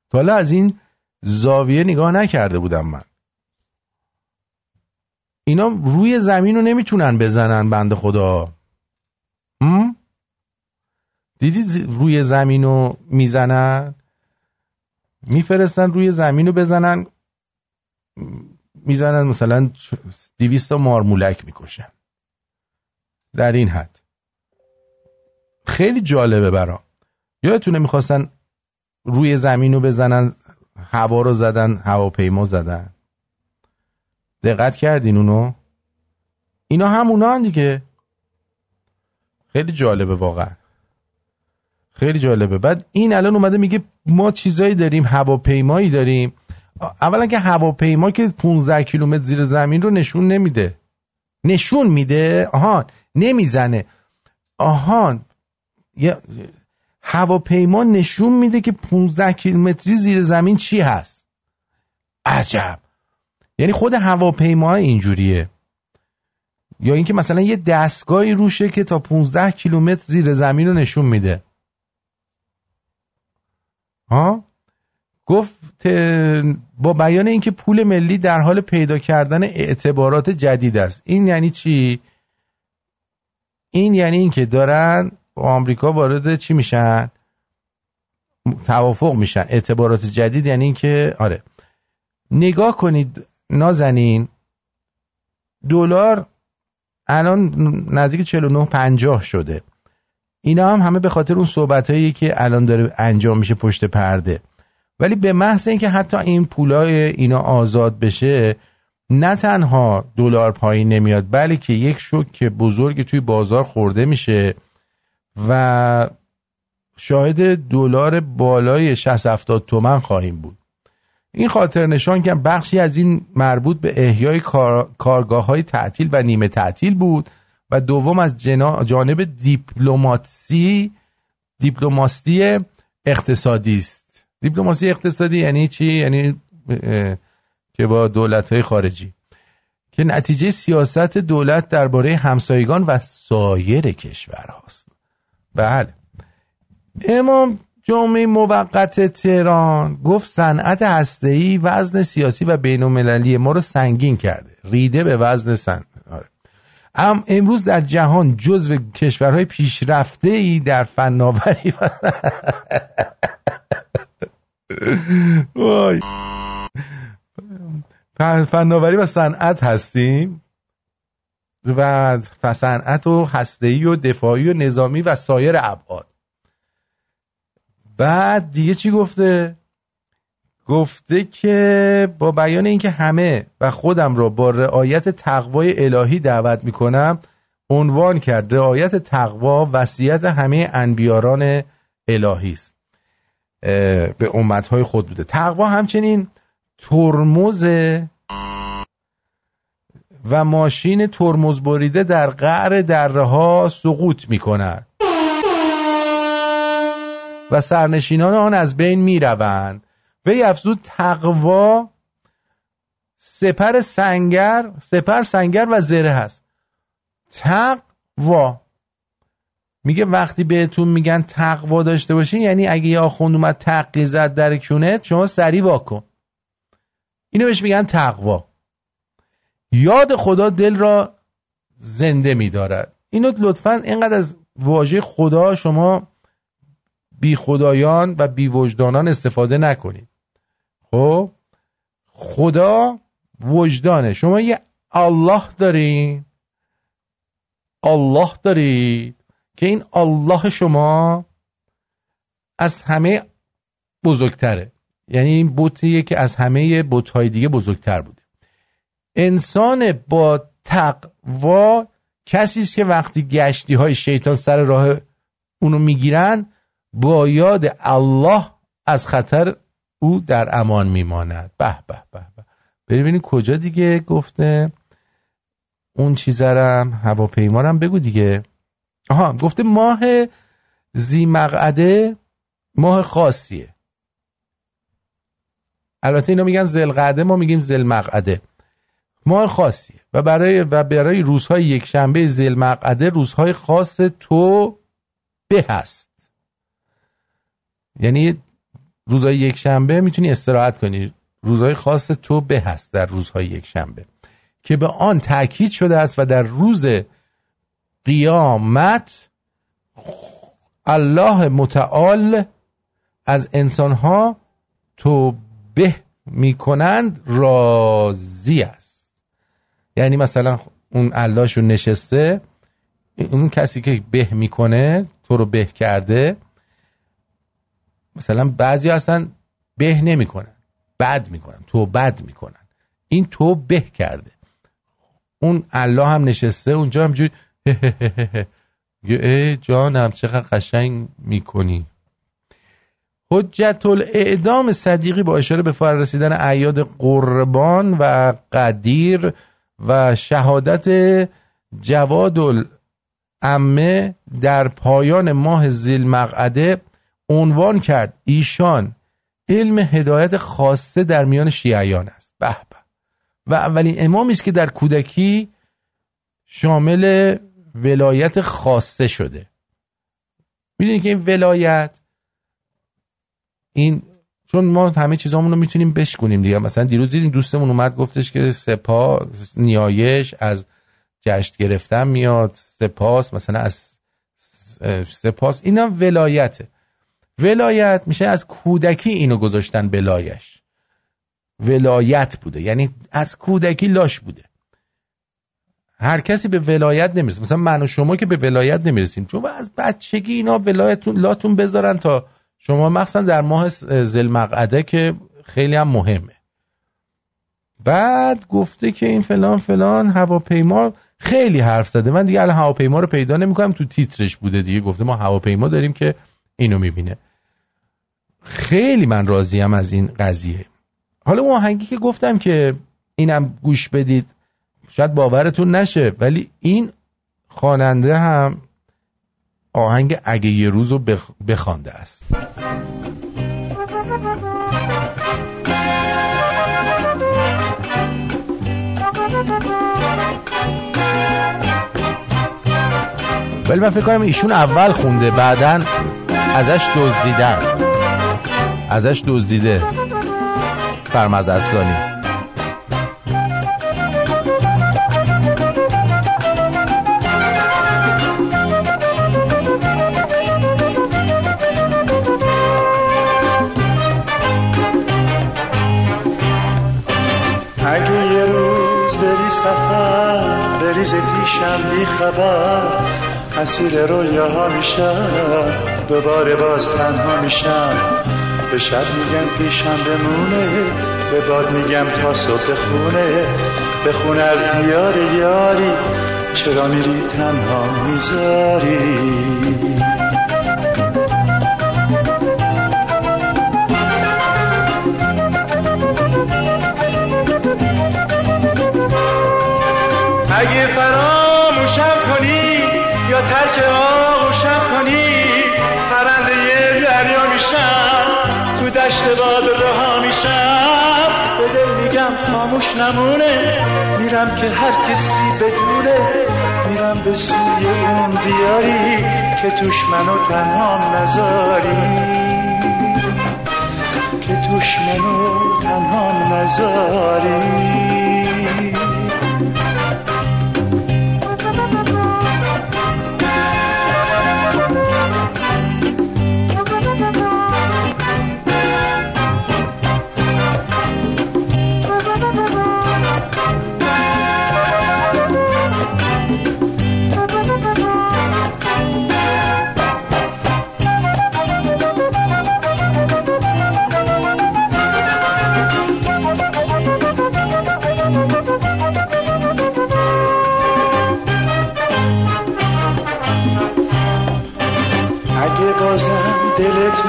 تا از این زاویه نگاه نکرده بودم من. اینا روی زمین رو نمی‌تونن بزنن بند خدا. هم؟ دیدید روی زمین رو می‌زنن؟ میفرستن روی زمین رو بزنن؟ می‌زنن مثلا دیویست تا مارمولک می‌کشن. در این حد. خیلی جالبه برام. یادتونه می‌خواستن روی زمین رو بزنن هوا رو زدن هواپیما زدن. دقت کردین اونو؟ اینا همونا هن دیگه. خیلی جالبه واقعا. خیلی جالبه. بعد این الان اومده میگه ما چیزایی داریم هواپیمایی داریم. اولا که هواپیما که 15 کیلومتر زیر زمین رو نشون نمیده. نشون میده؟ آهان نمی‌زنه. آهان هواپیما نشون میده که 15 کیلومتری زیر زمین چی هست؟ عجب. یعنی خود هواپیما اینجوریه. یا اینکه مثلا یه دستگاهی روشه که تا 15 کیلومتر زیر زمین رو نشون میده. ها؟ گفت با بیان اینکه پول ملی در حال پیدا کردن اعتبارات جدید است. این یعنی چی؟ این یعنی اینکه دارن آمریکا وارد چی میشن؟ توافق میشن. اعتبارات جدید یعنی اینکه آره. نگاه کنید نازنین دلار الان نزدیک 49 50 شده. اینا هم همه به خاطر اون صحبت که الان داره انجام میشه پشت پرده. ولی به محض اینکه حتی این پولای اینا آزاد بشه نه تنها دلار پایین نمیاد بلکه یک شوک بزرگ توی بازار خورده میشه. و شاهد دلار بالای 60 70 تومن خواهیم بود. این خاطر نشان که بخشی از این مربوط به احیای کار... کارگاه های تعطیل و نیمه تعطیل بود و دوم از جنا... جانب دیپلماسی دیپلماسی اقتصادی است. دیپلماسی اقتصادی یعنی چی؟ یعنی که با دولت های خارجی. که نتیجه سیاست دولت درباره همسایگان و سایر کشورهاست. بله. امام جمعه موقت تهران گفت صنعت هسته‌ای وزن سیاسی و بین المللی ما رو سنگین کرده. ریده به وزن سن آره. ام امروز در جهان جزو کشورهای پیشرفته ای در فناوری وای. فن- فناوری و صنعت هستیم؟ و صنعت و هسته‌ای و دفاعی و نظامی و سایر ابعاد. بعد دیگه چی گفته؟ گفته که با بیان اینکه همه و خودم را با رعایت تقوای الهی دعوت می‌کنم عنوان کرد رعایت تقوا وصیت همه انبیاران الهی است. به امتهای خود بوده. تقوا همچنین ترمز و ماشین ترمز بریده در قعر دره ها سقوط می کند و سرنشینان آن از بین می روند وی افزود تقوا سپر سنگر سپر سنگر و زره هست تقوا. میگه وقتی بهتون میگن تقوا داشته باشین یعنی اگه یه آخوند اومد تقی زد در کونت شما سری واکن. اینو بهش میگن تقوا. یاد خدا دل را زنده میدارد. اینو لطفا اینقدر از واژه خدا شما بی خدایان و بی وجدانان استفاده نکنید. خب؟ خدا وجدانه. شما یه الله دارین الله دارید که این الله شما از همه بزرگتره. یعنی این بوتیه که از همه بوتهای دیگه بزرگتر بوده انسان با تقوا کسی است که وقتی گشتی های شیطان سر راه اونو می‌گیرن با یاد الله از خطر او در امان میماند. به به به به. بریم ببینیم کجا دیگه گفته اون چیزرم هواپیمارم بگو دیگه. آها گفته ماه زی مقعده ماه خاصیه. البته اینا میگن زلقعده ما میگیم زلمقعده. ماه خاصیه و برای و برای روزهای یک شنبه زلمقعده روزهای خاص تو به هست. یعنی روزهای یک شنبه می‌تونی استراحت کنی. روزهای خاص تو به هست در روزهای یک شنبه که به آن تاکید شده است و در روز قیامت الله متعال از انسانها توبه می‌کنند راضی یعنی مثلا اون اللهشون نشسته اون کسی که به می‌کنه تو رو به کرده مثلا بعضی هستن به نمی‌کنن بد می‌کنن تو بد می‌کنن. این تو به کرده. اون الله هم نشسته اونجا همجوری ای جانم چقدر قشنگ می‌کنی. حجت الاعدام صدیقی با اشاره به فرا رسیدن اعیاد قربان و قدیر و شهادت جواد الامه در پایان ماه زیل مقعده عنوان کرد ایشان علم هدایت خاصه در میان شیعیان است. به به. و اولین امامی است که در کودکی شامل ولایت خاصه شده. می‌دونی که این ولایت این چون ما همه چیزامون رو می‌تونیم بشکنیم دیگه. مثلا دیروز دیدیم دوستمون اومد گفتش که سپاس نیایش از جشن گرفتن میاد سپاس مثلا از سپاس. اینا ولایته. ولایت میشه از کودکی اینو گذاشتن بلایش ولایت بوده. یعنی از کودکی لاش بوده. هر کسی به ولایت نمی‌رسه. مثلا من و شما که به ولایت نمی‌رسیم. چون از بچگی اینا ولایتون لاتون بذارن تا شما مخصوصا در ماه زلمقعده که خیلی هم مهمه. بعد گفته که این فلان فلان هواپیما خیلی حرف زده. من دیگه الان هواپیما رو پیدا نمی‌کنم تو تیترش بوده دیگه. گفته ما هواپیما داریم که اینو می‌بینه. خیلی من راضیم از این قضیه. حالا اون آهنگی که گفتم که اینم گوش بدید شاید باورتون نشه ولی این خواننده هم آهنگ اگه یه روز رو بخ... بخوانده است. ولی من فکر کنم ایشون اول خونده بعدا ازش دزدیدن. ازش دزدیده. فرمز اصلانی. بریز پیشم بی خبر اسیر رویاها میشم. دوباره باز تنها میشم. به شب میگم پیشم بمونه به باد میگم تا صبح خونه. به خونه از دیار یاری چرا میری تنها می‌ذاری؟ ترک آغوشم کنی پرنده دریا میشم تو دشت باد رها میشم. به دل میگم خاموش نمونه میرم که هر کسی بدونه میرم به سوی اون دیاری که توش منو تنها نذاری که توش منو تنها نذاری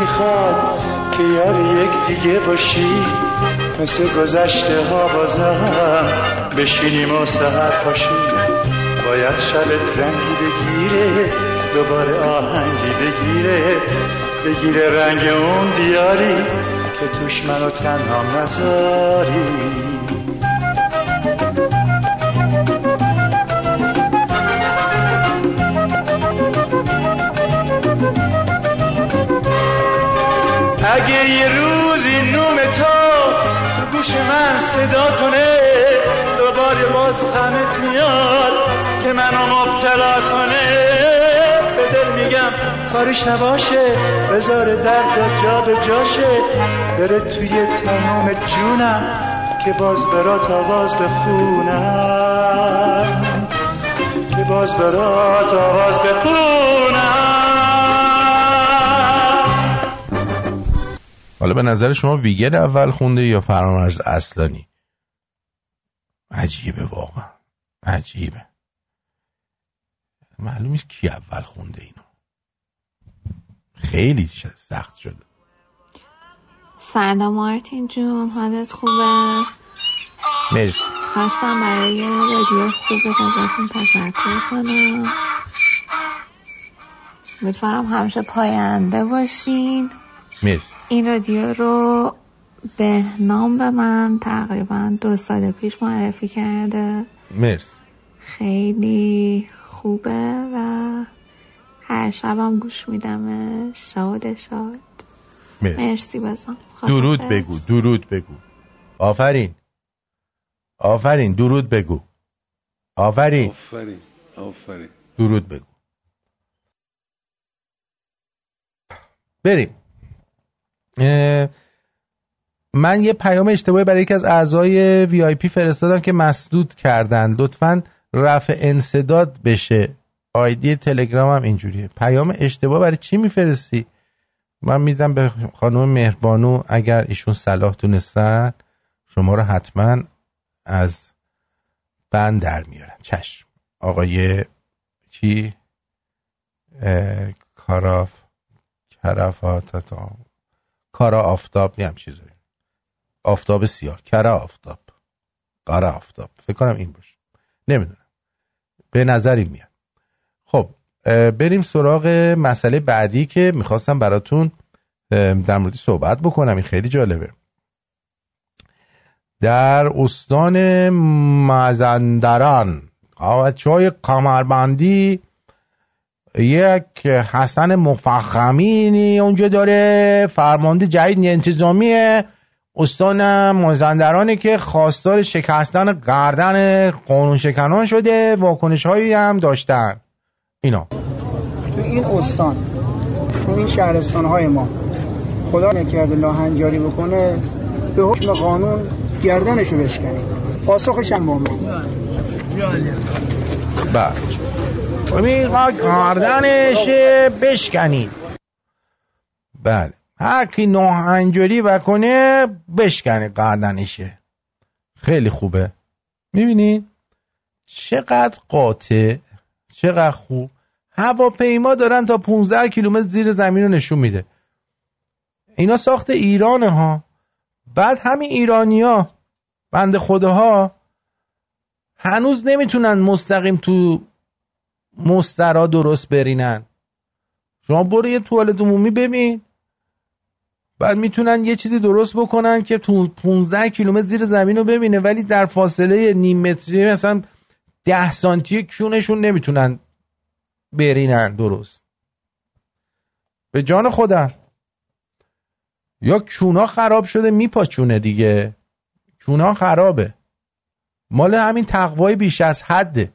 می‌خواد که یار یک دیگه باشی. مثل گذشته ها بازم بشینیم و سهر پاشیم باید شبت رنگی بگیره دوباره آهنگی بگیره. بگیره رنگ اون دیاری که توش منو تنها نذاری. اگه یه روزی نوم تو تو گوش من صدا کنه دوباره باز غمت میاد که منو مبتلا کنه. به دل میگم کارش نباشه بذار درد جا به جاشه. بره توی تمام جونم که باز برات آواز بخونم. که باز برات آواز بخونم. حالا به نظر شما ویگر اول خونده یا فرامرز اصلانی؟ عجیبه واقعا. عجیبه. معلوم نیست کی اول خونده اینو. خیلی سخت شده. سلام مارتین جون حالت خوبه؟ مرسی. خواستم برای رادیو خوبت ازتون تشکر کنم. امیدوارم همیشه پاینده باشین. مرسی. این رادیو رو به نام به من تقریبا دو سال پیش معرفی کرده. مرسی. خیلی خوبه و هر شبم گوش میدم. شاد شاد. مرسی. مرسی بازم. درود. بگو درود بگو. آفرین. آفرین درود بگو. آفرین. آفرین آفرین. درود بگو. بریم. من یه پیام اشتباهی برای یکی از اعضای وی آی پی فرستادم که مسدود کردن. لطفا رفع انصداد بشه. آیدی تلگرام هم اینجوریه. پیام اشتباه برای چی میفرستی؟ من میدم به خانم مهربانو اگر ایشون صلاح دونستن شما رو حتما از بند در میارن. چشم. آقای چی؟ کاراف کرافاتتا کارا آفتاب یه هم آفتاب سیاه کرا آفتاب قارا آفتاب. فکر کنم این باشه. نمی‌دونم. به نظری میاد. خب بریم سراغ مسئله بعدی که می‌خواستم براتون در موردی صحبت بکنم. این خیلی جالبه. در استان مازندران های کمربندی یک حسن مفخمینی اونجا داره. فرمانده جدید انتظامی استان مازندرانی که خواستار شکستن گردن قانون شکنان شده. واکنش هایی هم داشتن. اینا. تو این استان تو این شهرستان های ما خدا نکرده لاهنجاری بکنه به حکم قانون گردنشو بشکنه. پاسخش هم با ما. بله. می‌خواد گردنش بشکنید. بله. هر کی ناهنجاری بکنه بشکنه گردنشه خیلی خوبه. می‌بینید چقدر قاطع چقدر خوب. هواپیما دارن تا 15 کیلومتر زیر زمین رو نشون میده. اینا ساخت ایرانه ها. بعد همین ایرانیا بند خداها هنوز نمی‌تونن مستقیم تو مسترا درست برینن. شما برو یه توالت عمومی ببین. بعد می‌تونن یه چیزی درست بکنن که تو 15 کیلومتر زیر زمین رو ببینه ولی در فاصله نیم متری مثلا 10 سانتی کیونشون نمی‌تونن برینن درست. به جان خودم. یا کونا خراب شده میپاچونه دیگه. کونا خرابه. مال همین تقوای بیش از حده.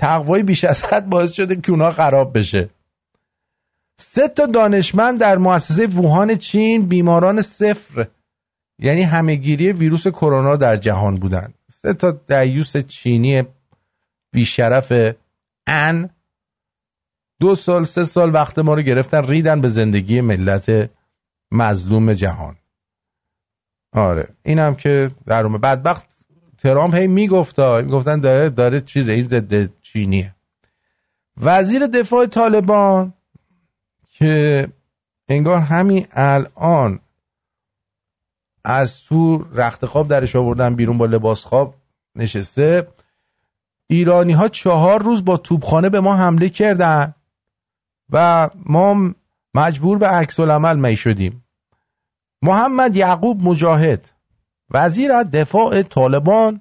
تقوای بیش از حد باعث شده که اونا خراب بشه. سه تا دانشمند در مؤسسه ووهان چین بیماران صفر یعنی همهگیری ویروس کرونا در جهان بودن سه تا دیوس چینی بیشرف ان دو سال سه سال وقت ما رو گرفتن ریدن به زندگی ملت مظلوم جهان. آره اینم که در اومد. بدبخت ترامپ هی میگفتا می‌گفتن داره داره چیز این ضد چینیه. وزیر دفاع طالبان که انگار همین الان از تو رخت خواب درش آوردن بیرون با لباس خواب نشسته. ایرانی ها چهار روز با توپخانه به ما حمله کردن و ما مجبور به عکس العمل می شدیم. محمد یعقوب مجاهد وزیر دفاع طالبان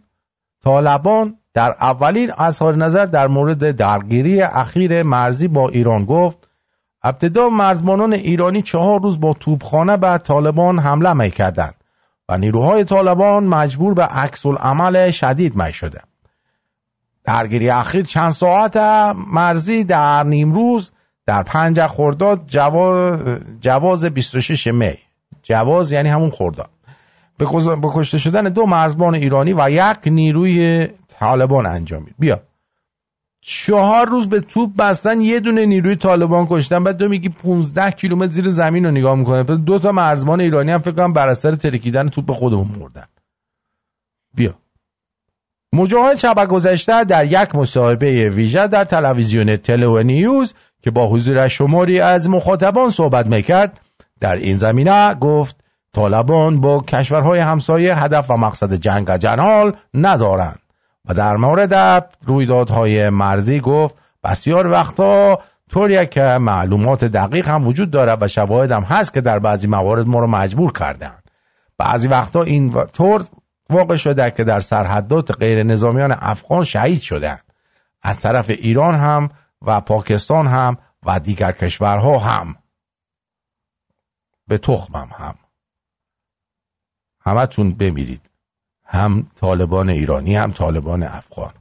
طالبان در اولین اظهار نظر در مورد درگیری اخیر مرزی با ایران گفت ابتدا مرزبانان ایرانی چهار روز با توپخانه به طالبان حمله می کردند و نیروهای طالبان مجبور به عکس عمل شدید می شده درگیری اخیر چند ساعت مرزی در نیمروز در پنج خرداد جواز, جواز 26 می. جواز یعنی همون کز- به کشته شدن دو مرزبان ایرانی و یک نیروی طالبان انجامید بیا. چهار روز به توپ بستن یه دونه نیروی طالبان کشتن بعد تو میگی 15 کیلومتر زیر زمین رو نگاه می‌کنه. پس دو تا مرزبان ایرانی هم فکر کنم بر اثر ترکیدن توپ به خودمون مردن. بیا. مجاهد شب گذشته در یک مصاحبه ویژه در تلویزیون تلو نیوز که با حضور شماری از مخاطبان صحبت می‌کرد در این زمینه گفت طالبان با کشورهای همسایه هدف و مقصد جنگ جنال ندارند. و در مورد رویدادهای مرزی گفت بسیار وقتا طوریه که معلومات دقیق هم وجود داره و شواهد هم هست که در بعضی موارد ما رو مجبور کردن بعضی وقتا این طور واقع شده که در سرحدات غیر نظامیان افغان شهید شدند از طرف ایران هم و پاکستان هم و دیگر کشورها هم. به تخمم هم. همتون بمیرید. هم طالبان ایرانی هم طالبان افغان.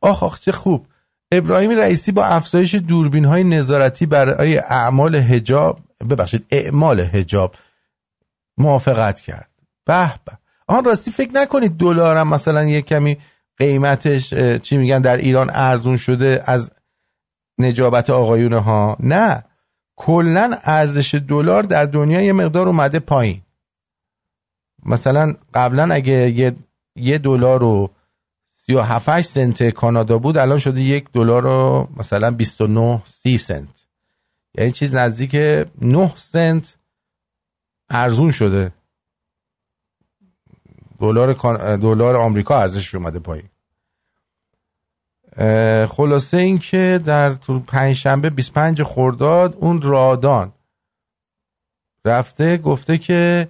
آخ آخ چه خوب. ابراهیم رئیسی با افزایش دوربین های نظارتی برای اعمال هجاب ببخشید اعمال هجاب موافقت کرد. به به. آن راستی فکر نکنید دلارم مثلا یه کمی قیمتش چی میگن در ایران ارزون شده از نجابت آقایون ها نه. کلا ارزش دلار در دنیا یه مقدار اومده پایین. مثلا قبلا اگه یه یه دلار رو 37 سنت کانادا بود الان شده یک دلار رو مثلا 29 30 سنت. یعنی چیز نزدیک 9 سنت ارزون شده. دلار دلار آمریکا ارزشش اومده پایین. خلاصه این که در تو پنجشنبه 25 خرداد اون رادان رفته گفته که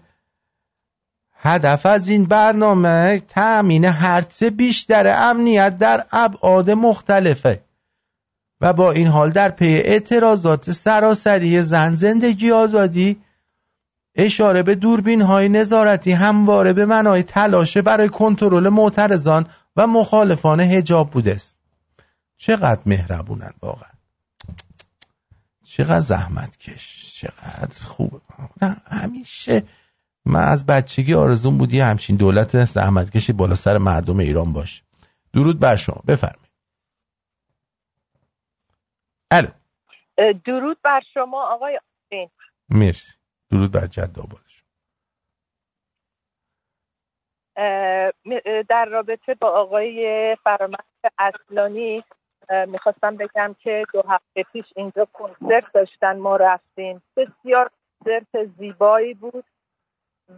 هدف از این برنامه تأمین هرچه بیشتر امنیت در ابعاد مختلفه و با این حال در پی اعتراضات سراسری زن زندگی آزادی اشاره به دوربین های نظارتی همواره به معنای تلاشه برای کنترل معترضان و مخالفان هجاب بوده است. چقدر مهربونن واقعا. چقدر زحمت کش. چقدر خوبه همیشه من از بچگی آرزون بود یه همچین دولت زحمتکشی بالا سر مردم ایران باشه. درود بر شما. بفرمایید. الو. درود بر شما آقای مرسی. درود بر جد آباد در رابطه با آقای فرامرز اصلانی می‌خواستم بگم که دو هفته پیش اینجا کنسرت داشتن ما رفتیم. بسیار کنسرت زیبایی بود.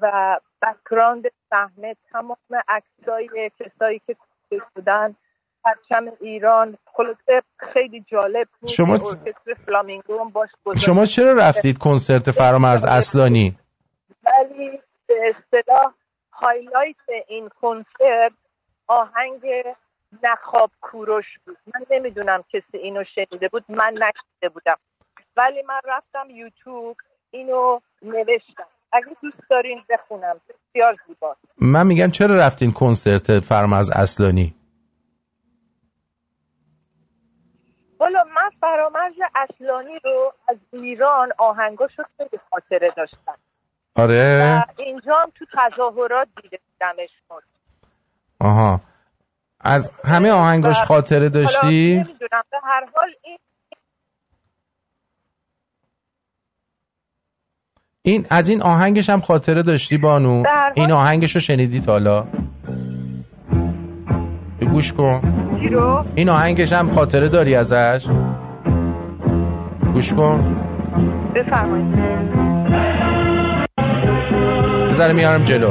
و background صحنه تمام عکسای کسایی که کشته شدن پرچم ایران. خلاصه خیلی جالب بود شما- فلامینگو هم باش شما چرا رفتید کنسرت فرامرز اصلانی؟ ولی به اصطلاح highlight این کنسرت آهنگ نخواب کوروش بود. من نمی‌دونم کسی اینو شنیده بود من نشنیده بودم. ولی من رفتم یوتیوب اینو نوشتم. اگه دوست دارین بخونم. بسیار زیباست من میگم چرا رفتین کنسرت فرامرز اصلانی؟ حالا من فرامرز اصلانی رو از ایران آهنگاشو خیلی خاطره داشتم. آره. و اینجا هم تو تظاهرات دیده بودمش آها. از همه آهنگاش خاطره داشتی؟ حالا نمی‌دونم. به هر حال این این از این آهنگش هم خاطره داشتی بانو؟ این آهنگش رو شنیدید حالا؟ گوش کن. این آهنگش هم خاطره داری ازش؟ گوش کن. بفرمایید. بذاره میارم جلو.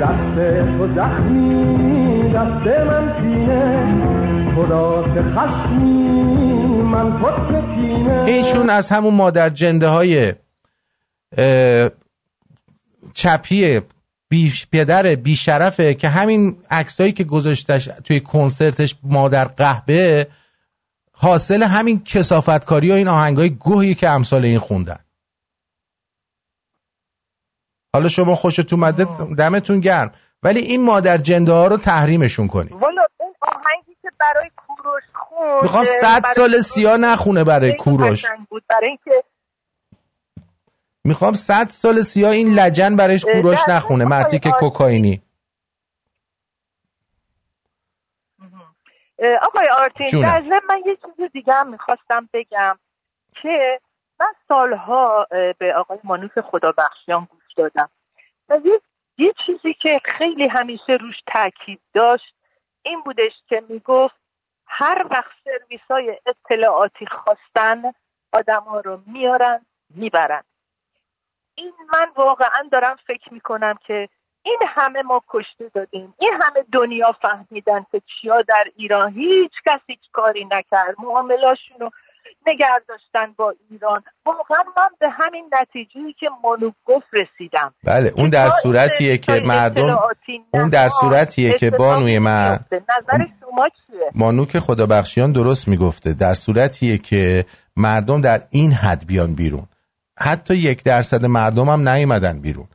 دست تو زخمی دست من کینه. خدا که خشمی من خود کینه این چون از همون مادر جنده های چپی بی پدر بیشرفه که همین عکسایی که گذاشتش توی کنسرتش مادر قهبه حاصل همین کسافتکاری و این آهنگای گوهی که امثال این خوندن. حالا شما خوشتون اومده دمتون گرم. ولی این مادر جنده ها رو تحریمشون کنی والا اون آهنگی که برای کوروش خوند می‌خوام صد سال سیا نخونه برای کوروش. قشنگ بود. برای اینکه می‌خوام صد سال سیا این لجن برایش کوروش نخونه. مرتی که کوکائینی. آقای آرتین. در من یه چیز دیگه هم می‌خواستم بگم که من سالها به آقای مانوس خدا بخشیان گوش دادم. و یه چیزی که خیلی همیشه روش تاکید داشت این بودش که می‌گفت هر وقت سرویس های اطلاعاتی خواستن آدم ها رو میارن می‌برن. این من واقعا دارم فکر می‌کنم که این همه ما کشته دادیم. این همه دنیا فهمیدن که چیا در ایران هیچ کسی هیچ کاری نکرد. معاملاشون رو نگه داشتن با ایران. واقعا من به همین نتیجه که مانو گفت رسیدم. بله اون که در صورتیه که مردم اون در صورتیه که بانوی من. نظر شما چیه؟ مانوک خدا بخشیان درست می‌گفته. در صورتیه که مردم در این حد بیان بیرون. حتی یک درصد مردم هم نیومدن بیرون.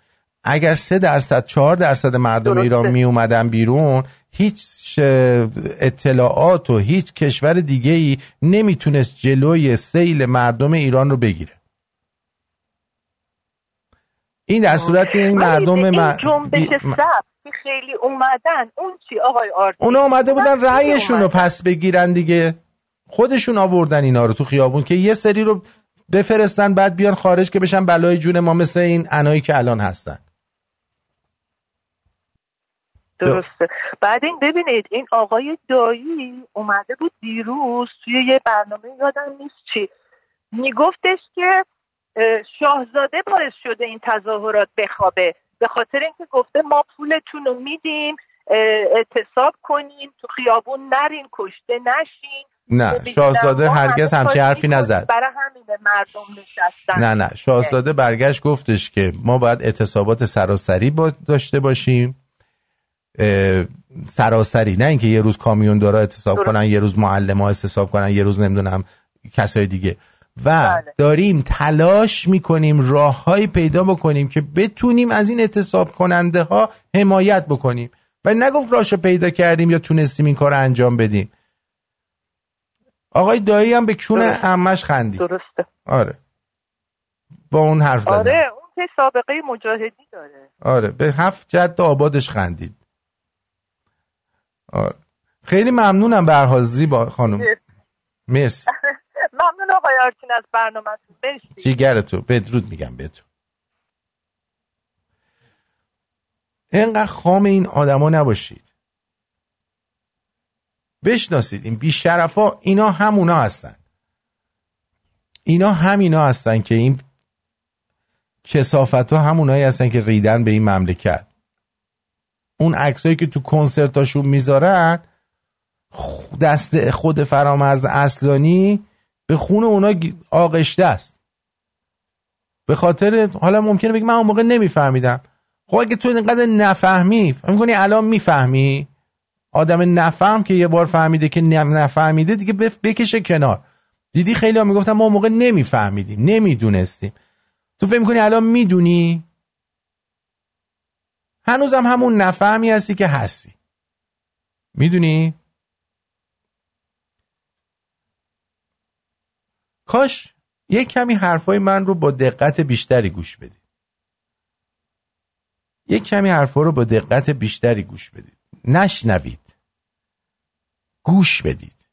اگر سه درصد چهار درصد مردم درسته. ایران می اومدن بیرون هیچ اطلاعات و هیچ کشور دیگه ای نمی‌تونست جلوی سیل مردم ایران رو بگیره. این در صورت این مردم این م- جنبش که خیلی اومدن. اون چی؟ آقای آرتین. اونا اومده بودن رأیشون رو. پس بگیرن دیگه. خودشون آوردن اینا رو تو خیابون که یه سری رو بفرستن بعد بیان خارج که بشن بلای جون ما مثل این انایی که الان هستن. درسته. بعد این ببینید این آقای دایی اومده بود دیروز توی یه برنامه یادم نیست چی میگفتش که اه، شاهزاده باعث شده این تظاهرات بخوابه به خاطر اینکه گفته ما پولتون رو میدیم اعتصاب کنین تو خیابون نرین کشته نشین. نه شاهزاده هرگز همچی حرفی. نزد. برای همین مردم نشستن. نه نه شاهزاده برگشت گفتش که ما باید اعتصابات سراسری با داشته باشیم. سراسری. نه اینکه یه روز کامیون دارا اعتصاب درست. کنن یه روز معلم ها اعتصاب کنن یه روز نمی‌دونم کسای دیگه. و بله. داریم تلاش می‌کنیم راههایی پیدا بکنیم که بتونیم از این اعتصاب کننده ها حمایت بکنیم. و نگفت راشو پیدا کردیم یا تونستیم این کار انجام بدیم. آقای دایی هم به کونه درست. امش خندید؟ درسته. آره. با اون حرف زدن آره اون که سابقه مجاهدی داره. آره به هفت جد آبادش خندید. آره. خیلی ممنونم به حال زیبا خانم. مرسی. ممنون آقای آرتین از برنامه. مرسی. جیگر تو؟ بدرود میگم به تو اینقدر خام این آدما نباشید. بشناسید این بیشرفا اینا همونا هستن. اینا همینا هستن که این کسافت ها همونایی هستن که ریدن به این مملکت. اون عکسایی که تو کنسرتاشون می‌ذارن دست خود فرامرز اصلانی به خون اونا آغشته است. به خاطر حالا ممکنه بگی من اون موقع نمیفهمیدم. خب اگه تو اینقدر نفهمی فکر می‌کنی الان می‌فهمی؟ آدم نفهم که یه بار فهمیده که نفهمیده دیگه بکشه کنار. دیدی خیلی ها می‌گفتن ما اون موقع نمیفهمیدیم نمی‌دونستیم. تو فکر می‌کنی الان می‌دونی؟ هنوزم همون نفهمی هستی که هستی. می‌دونی؟ کاش یک کمی حرفای من رو با دقت بیشتری گوش بدید یک کمی حرفا رو با دقت بیشتری گوش بدید. نشنوید. گوش بدید.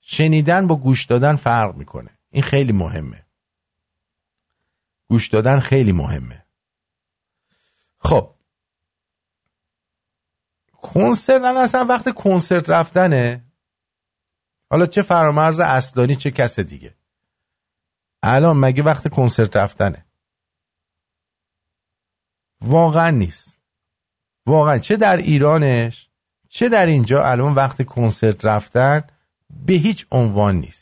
شنیدن با گوش دادن فرق می‌کنه. این خیلی مهمه. گوش دادن خیلی مهمه. خب کنسرت الان اصلا وقت کنسرت رفتنه. حالا چه فرامرز اصلانی چه کس دیگه. الان مگه وقت کنسرت رفتنه؟ واقعا نیست. واقعا چه در ایرانش چه در اینجا الان وقت کنسرت رفتن به هیچ عنوان نیست.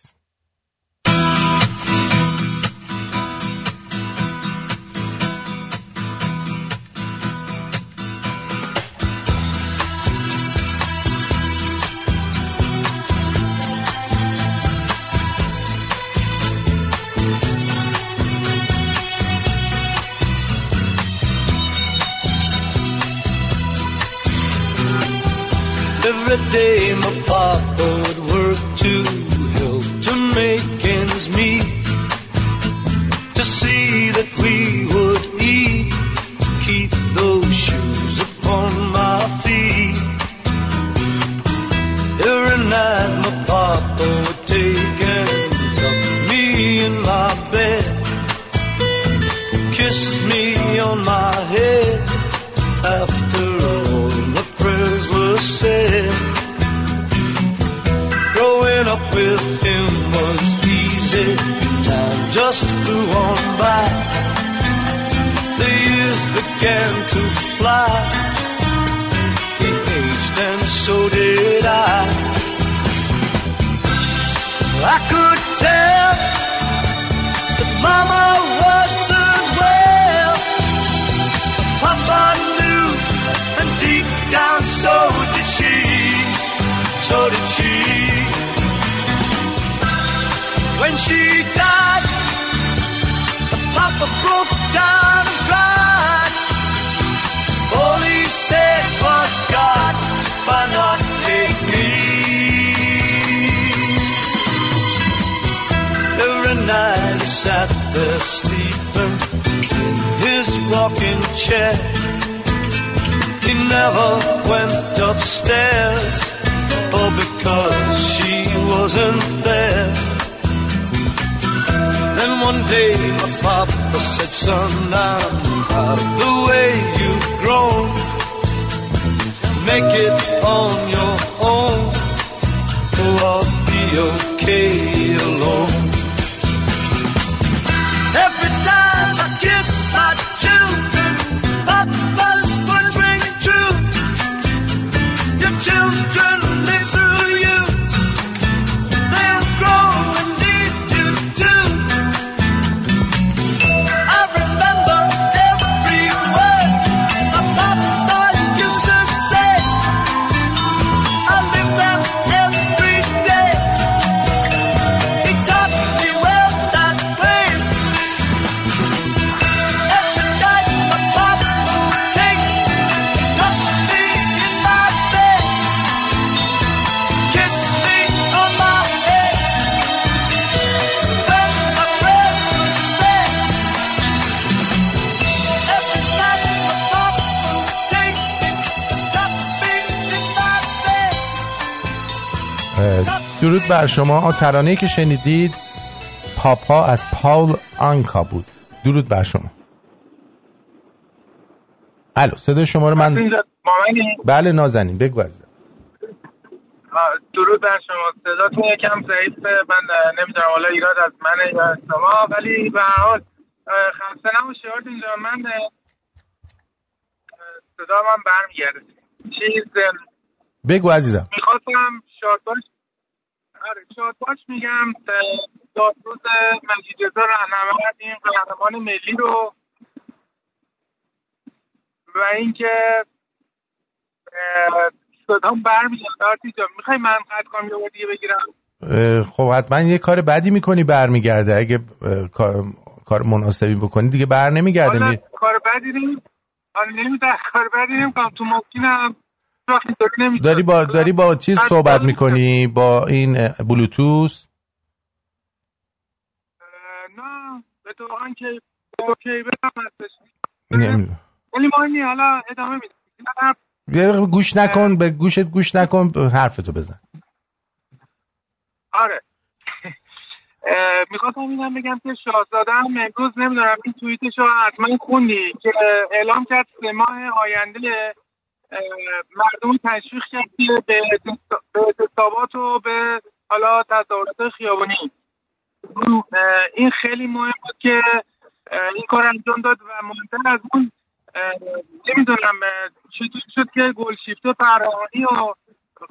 Day she died, Papa broke down and cried. All he said was, God, why not take me? Every night he sat there sleeping in his rocking chair. He never went upstairs, oh, because she wasn't there. Then one day my papa said, son, I'm proud of the way you've grown. Make it on your own, oh, I'll be okay درود بر شما. ترانه که شنیدید پاپا از پاول آنکا بود. درود بر شما. الو صدای شما رو من اینجا مامنی بله نازنین بگو عزیزم. درود بر شما. صداتون یکم ضعیفه. من نمی‌دونم حالا ایراد از من یا شما ولی به هر حال خسته نباشی آرتین جان. من صدا من برمیگرده. چیز بگو عزیزم. می‌خواستم شادباش آره شادباش میگم اه، دادروز مجید رضا رهنورد این قهرمان ملی رو. و اینکه صدام برمیگرده آرتی جان می‌خوای من قد کنم یه دیگه بگیرم؟ خب حتما یه کار بدی می‌کنی برمیگرده. اگه کار, کار مناسبی بکنی دیگه بر نمیگرده می... کار بدی نیم. کار بدی نیم کنم تو ممکنم داری با داری با چیز بعد صحبت می‌کنی؟ با این بلوتوث نه به که اوکی بدم هستش. نمی- ولی مهم حالا ادامه میدم گوش نکن به گوشت گوش نکن حرفتو بزن. آره. می‌خواستم اینم بگم که شاهزاده هم امروز نمی‌دونم این توییتش رو حتما خوندی که اعلام کرد سه ماه آینده مردم تشویق کرد که به اعتصا- به اعتصابات و به حالا تظاهرات خیابانی این خیلی مهم بود که این کار انجام داد و مهمتر از اون نمی‌دونم چطور شد که گلشیفته فرهانی و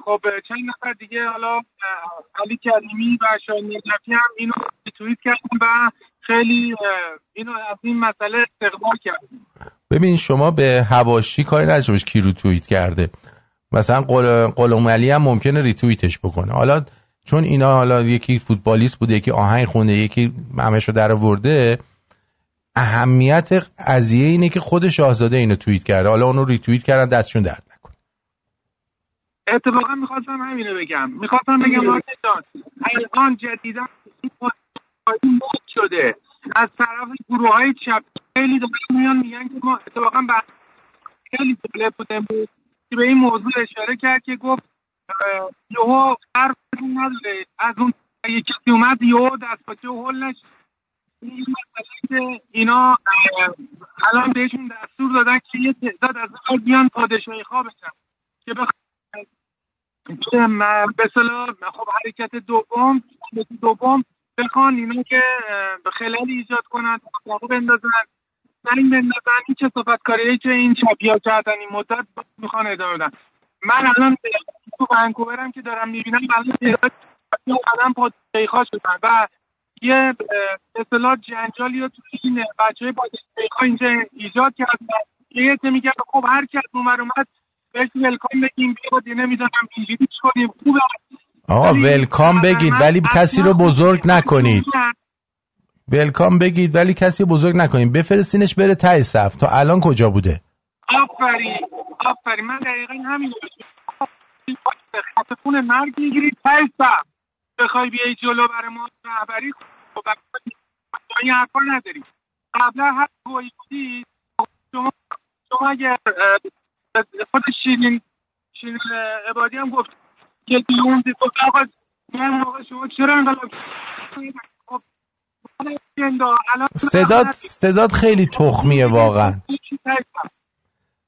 خب چند نفر دیگه حالا علی کریمی و شاهین نجفی هم اینو توییت کردن و خیلی اینو از این مسئله استقبال کردن. ببین شما به هواشی کاری باش کی رو توییت کرده. مثلا قل... قلم علی هم ممکنه ریتوییتش بکنه. حالا چون اینا حالا یکی فوتبالیست بوده یکی آهنگ خونده یکی همش رو در آورده اهمیت قضیه اینه که خود شاهزاده اینو توییت کرده. حالا اونو ریتوییت کردن دستشون درد نکنه. اتفاقا می‌خواستم همینو بگم. می‌خواستم بگم الان جدیدا شده. از طرف گروه های چپ خیلی دارن میان میگن که ما اتفاقا بحث خیلی جالب بود که به این موضوع اشاره کرد که گفت یهو حرف نداره. از اون یه کسی اومد یهو دست پاچه هل نشد. اینا الان بهشون دستور دادن که یه تعداد از اون بیان پادشاهی خواه بشن. که بخ... که م- به اصطلاح خب حرکت دوم دوم بخوان اینا که به خلالی ایجاد کنن تفاقو بندازن زنگ بندازن این کسافت کاری که این چپیا کردن این مدت می‌خوان ادامه بدن. من الان تو ونکوورم که دارم می‌بینم الان آدم پادشاهی شدن و یه اصطلاح جنجالی رو تو این بچه های پادشاهی اینجا ایجاد کردن. یه عده میگن خب هر از اونور اومد بهش ولکام بگیم بیاد نمی‌دونم اینجوری کنیم. خوبه. آقا ولکام بگید ولی کسی رو بزرگ نکنید. ولکام بگید ولی کسی رو بزرگ نکنید. بفرستینش بره ته صف. تا الان کجا بوده؟ آفرین آفرین. من دقیقا همین خط خون مرگ می‌گیری ته صف. بخوای بیای جلو برای ما رهبری خب این حرفا نداری قبلا هر گویی بودی شما شما اگر خود شیرین شیرین عبادی هم گفت گفت آقا من آقا شما چرا انقلاب صدات صدات خیلی تخمیه واقعا.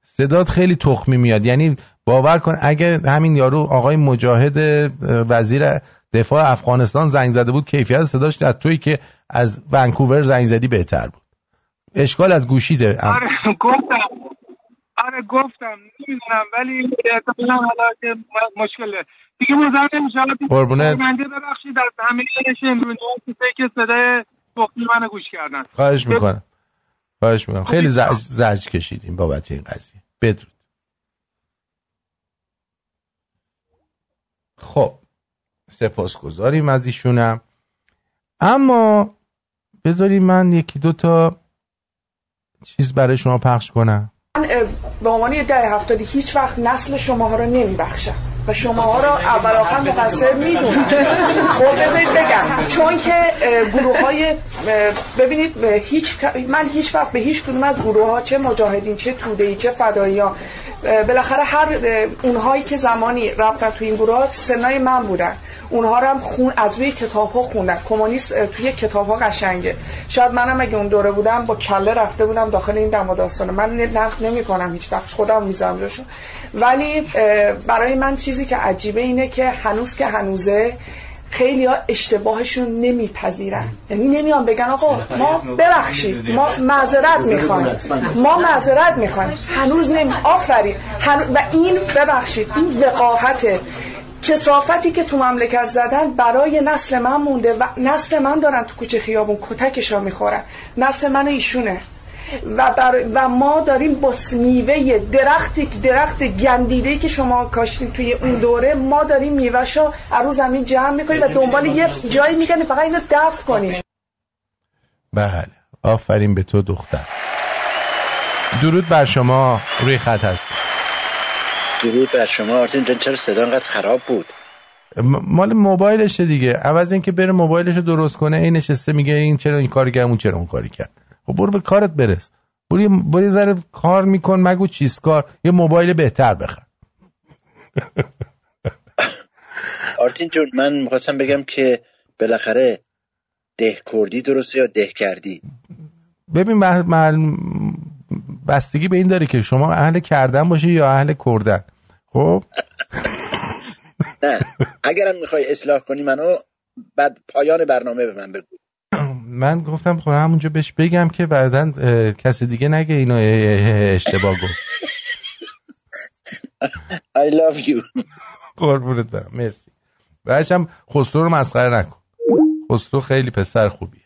صدات خیلی تخمی میاد. یعنی باور کن اگه همین یارو آقای مجاهد اه، وزیر دفاع افغانستان زنگ زده بود کیفیت صداش در توی که از ونکوور زنگ زدی بهتر بود. اشکال از گوشیده. آره گفتم. آره گفتم نمی‌دونم ولی احتمالا حالا که مشکله. دیگه مزاحم نمیشه حالا قربونت. بنده ببخشید از همه کسایی که صدای تخمی منو گوش کردن. خواهش می‌کنم. خواهش می‌کنم. خیلی زج, زج کشیدیم بابت این قضیه. بدرود. خب سپاسگزاریم از ایشونم. اما بذاریم من یکی دو تا چیز برای شما پخش کنم. به عنوان یه ده هفتادی هیچ وقت نسل شماها رو نمیبخشم. و شماها رو اول آخر مقصر می‌دونم. خب بذارید بگم. چون که گروه های ببینید هیچ من هیچ وقت به هیچ کدوم از گروه ها چه مجاهدین چه توده چه فدایی ها بالاخره هر اونهایی که زمانی رفتن تو این گروه ها سنای من بودن. اونها رو هم خون از روی کتاب ها خوندن. کمونیست توی کتاب ها قشنگه. شاید منم اگه اون دوره بودم با کله رفته بودم داخل این دم و داستانه من نقد نمی کنم هیچ وقت. خودم می‌ذارم روشون ولی برای من چیزی که عجیبه اینه که هنوز که هنوزه خیلی ها اشتباهشون نمیپذیرن. یعنی نمیان بگن آقا ما ببخشید. ما معذرت می‌خوایم ما معذرت می‌خوایم هنوز نمی آفرین. هنوز و این ببخشید این وقاحته. کسافتی که تو مملکت زدن برای نسل من مونده و نسل من دارن تو کوچه خیابون کتکش رو می‌خورن. نسل من ایشونه. و, بر و ما داریم با میوه درختی درخت گندیده که شما کاشتین توی اون دوره ما داریم میوهشو از رو زمین جمع می‌کنیم و دنبال یه جایی میگنیم فقط اینو دفع کنیم. بله. آفرین به تو دختر. درود بر شما. روی خط هستی درود بر شما آرتین جان چرا صدا انقدر خراب بود؟ مال موبایلشه دیگه. عوض اینکه بره موبایلش رو درست کنه این نشسته میگه این چرا این کاری کرد اون چرا اون کاری کرد. خب برو به کارت برس. برو برو ذره کار میکن مگو چیز کار. یه موبایل بهتر بخر. آرتین جون من می‌خواستم بگم که بالاخره ده کردی درسته یا ده کردی؟ ببین مح- مح- بستگی به این داره که شما اهل کردن باشی یا اهل کردن. خب. نه اگرم می‌خوای اصلاح کنی منو بعد پایان برنامه به من بگو. من گفتم خب همونجا بهش بگم که بعدا کسی دیگه نگه اینو اه، اه، اشتباه گفت. I love you. قربونت برم مرسی. هم خسرو رو مسخره نکن. خسرو خیلی پسر خوبیه.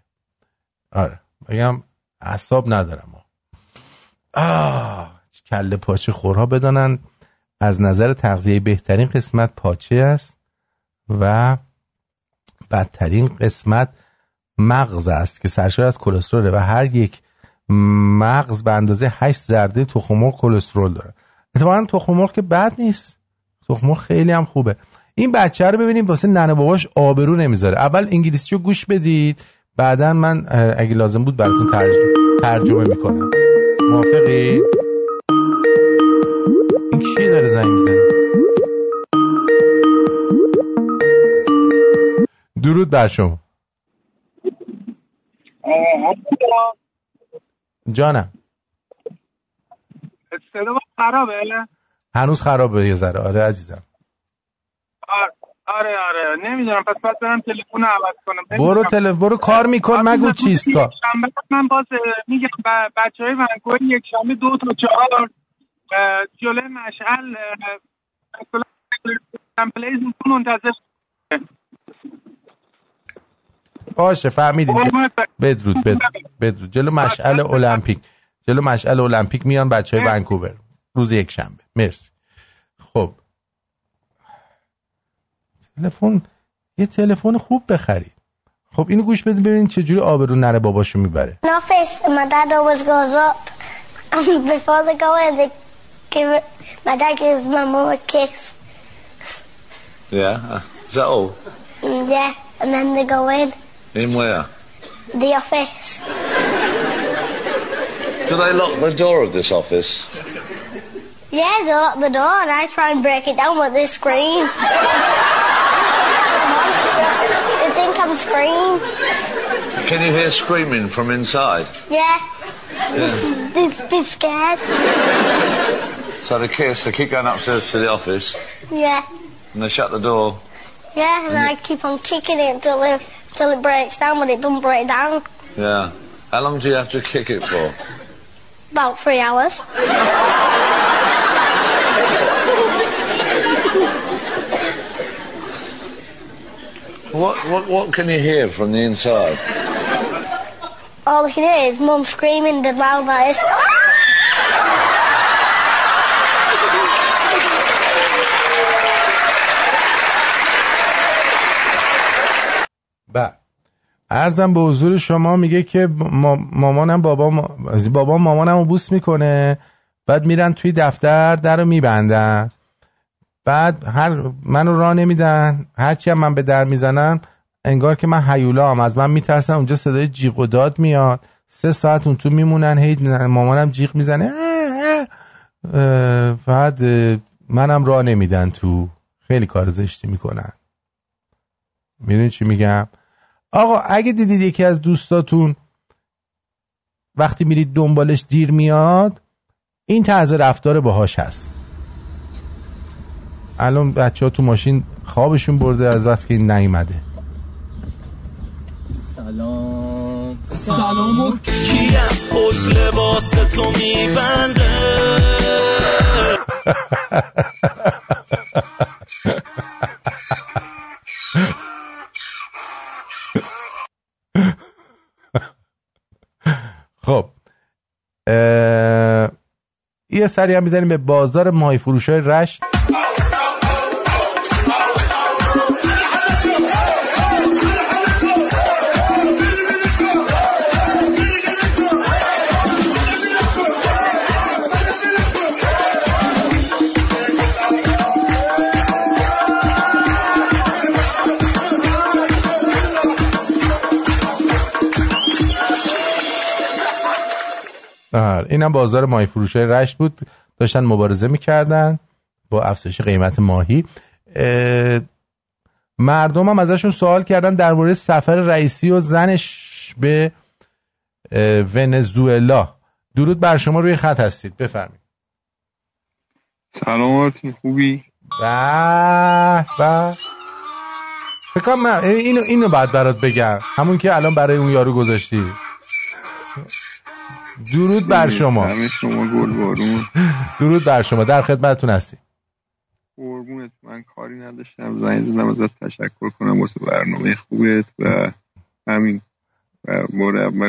آره بگم اعصاب ندارم. آه کله پاچه خورها بدانند. از نظر تغذیه بهترین قسمت پاچه است و بدترین قسمت مغز است که سرشار از کلسترول و هر یک مغز به اندازه 8 ذره تخم کلسترول داره. اتفاقا تخم که بد نیست. تخم خیلی هم خوبه. این بچه رو ببینیم واسه ننه باباش آبرو نمی‌ذاره. اول انگلیسیشو گوش بدید. بعدا من اگه لازم بود براتون ترجمه, ترجمه می‌کنم. موافقی؟ این کی داره زنگ می‌زنه درود بر شما. جانم. صدا خرابه؟ هنوز خرابه یه ذره. آره عزیزم. آره آره. نمی‌دونم. پس باید برم تلفن عوض کنم. برو تل... برو کار میکن. مگو چیست کار؟ من باز میگم بچه های ونکوور یک شنبه دو تا چهار جلوی مشعل پلیزتون منتظر. باشه فهمیدیم. بدرود بدرود بدرود. جلو مشعل المپیک جلو مشعل المپیک میان بچه های ونکوور. روز یک شنبه. مرسی. خب. تلفن یه تلفن خوب بخرید. خب اینو گوش بدید ببینید چجوری آبرو نره باباشو می‌بره. and my dad always goes up. Before go they give. My dad gives my mum a kiss. Yeah. uh, Is that all? And yeah, and then they go in In where? the office. Do they lock the door of this office? Yeah, they lock the door, and I try and break it down with this screen. they think I'm screaming. Can you hear screaming from inside? Yeah, Yeah. they're a bit scared. So they kiss, they keep going upstairs to the office, Yeah, and they shut the door. yeah, and I keep on kicking it until it till it breaks down, but it doesn't break down. Yeah. How long do you have to kick it for? About three hours. What, what, what can you hear from the inside? All I can hear is mum screaming the loud that is. ارزم به حضور شما میگه که ما مامانم بابا بابا مامانم رو بوس می‌کنه. بعد میرن توی دفتر در رو میبندن. بعد هر منو راه نمیدن. هرچی هم من به در می‌زنم انگار که من هیولا هم از من میترسن اونجا صدای جیغ و داد میاد. سه ساعت اون تو میمونن هی مامانم جیغ می‌زنه. بعد منم راه نمیدن تو. خیلی کار زشتی می‌کنن. می‌دونی چی میگم؟ آقا اگه دیدید یکی از دوستاتون وقتی میرید دنبالش دیر میاد این طرز رفتار باهاش هست. الان بچه ها تو ماشین خوابشون برده از وقت که این نیومده. سلام. سلام. کی از پشت لباس تو میبنده؟ خب اه، یه سری هم می‌زنیم به بازار ماهی فروش های رشت. اینم بازار ماهی فروش های رشت بود. داشتن مبارزه می‌کردن با افزایش قیمت ماهی. اه، مردم هم ازشون سوال کردن در مورد سفر رئیسی و زنش به ونزوئلا. درود بر شما روی خط هستید. بفرمایید. سلام آرتین خوبی؟ به به. فکر کنم اینو اینو بعد برات بگم. همون که الان برای اون یارو گذاشتی. درود بر شما. همه شما گل بارون درود بر شما. در خدمتتون هستیم. قربونت. من کاری نداشتم. زنگ زدم ازت تشکر کنم. واسه برنامه خوبت و همین.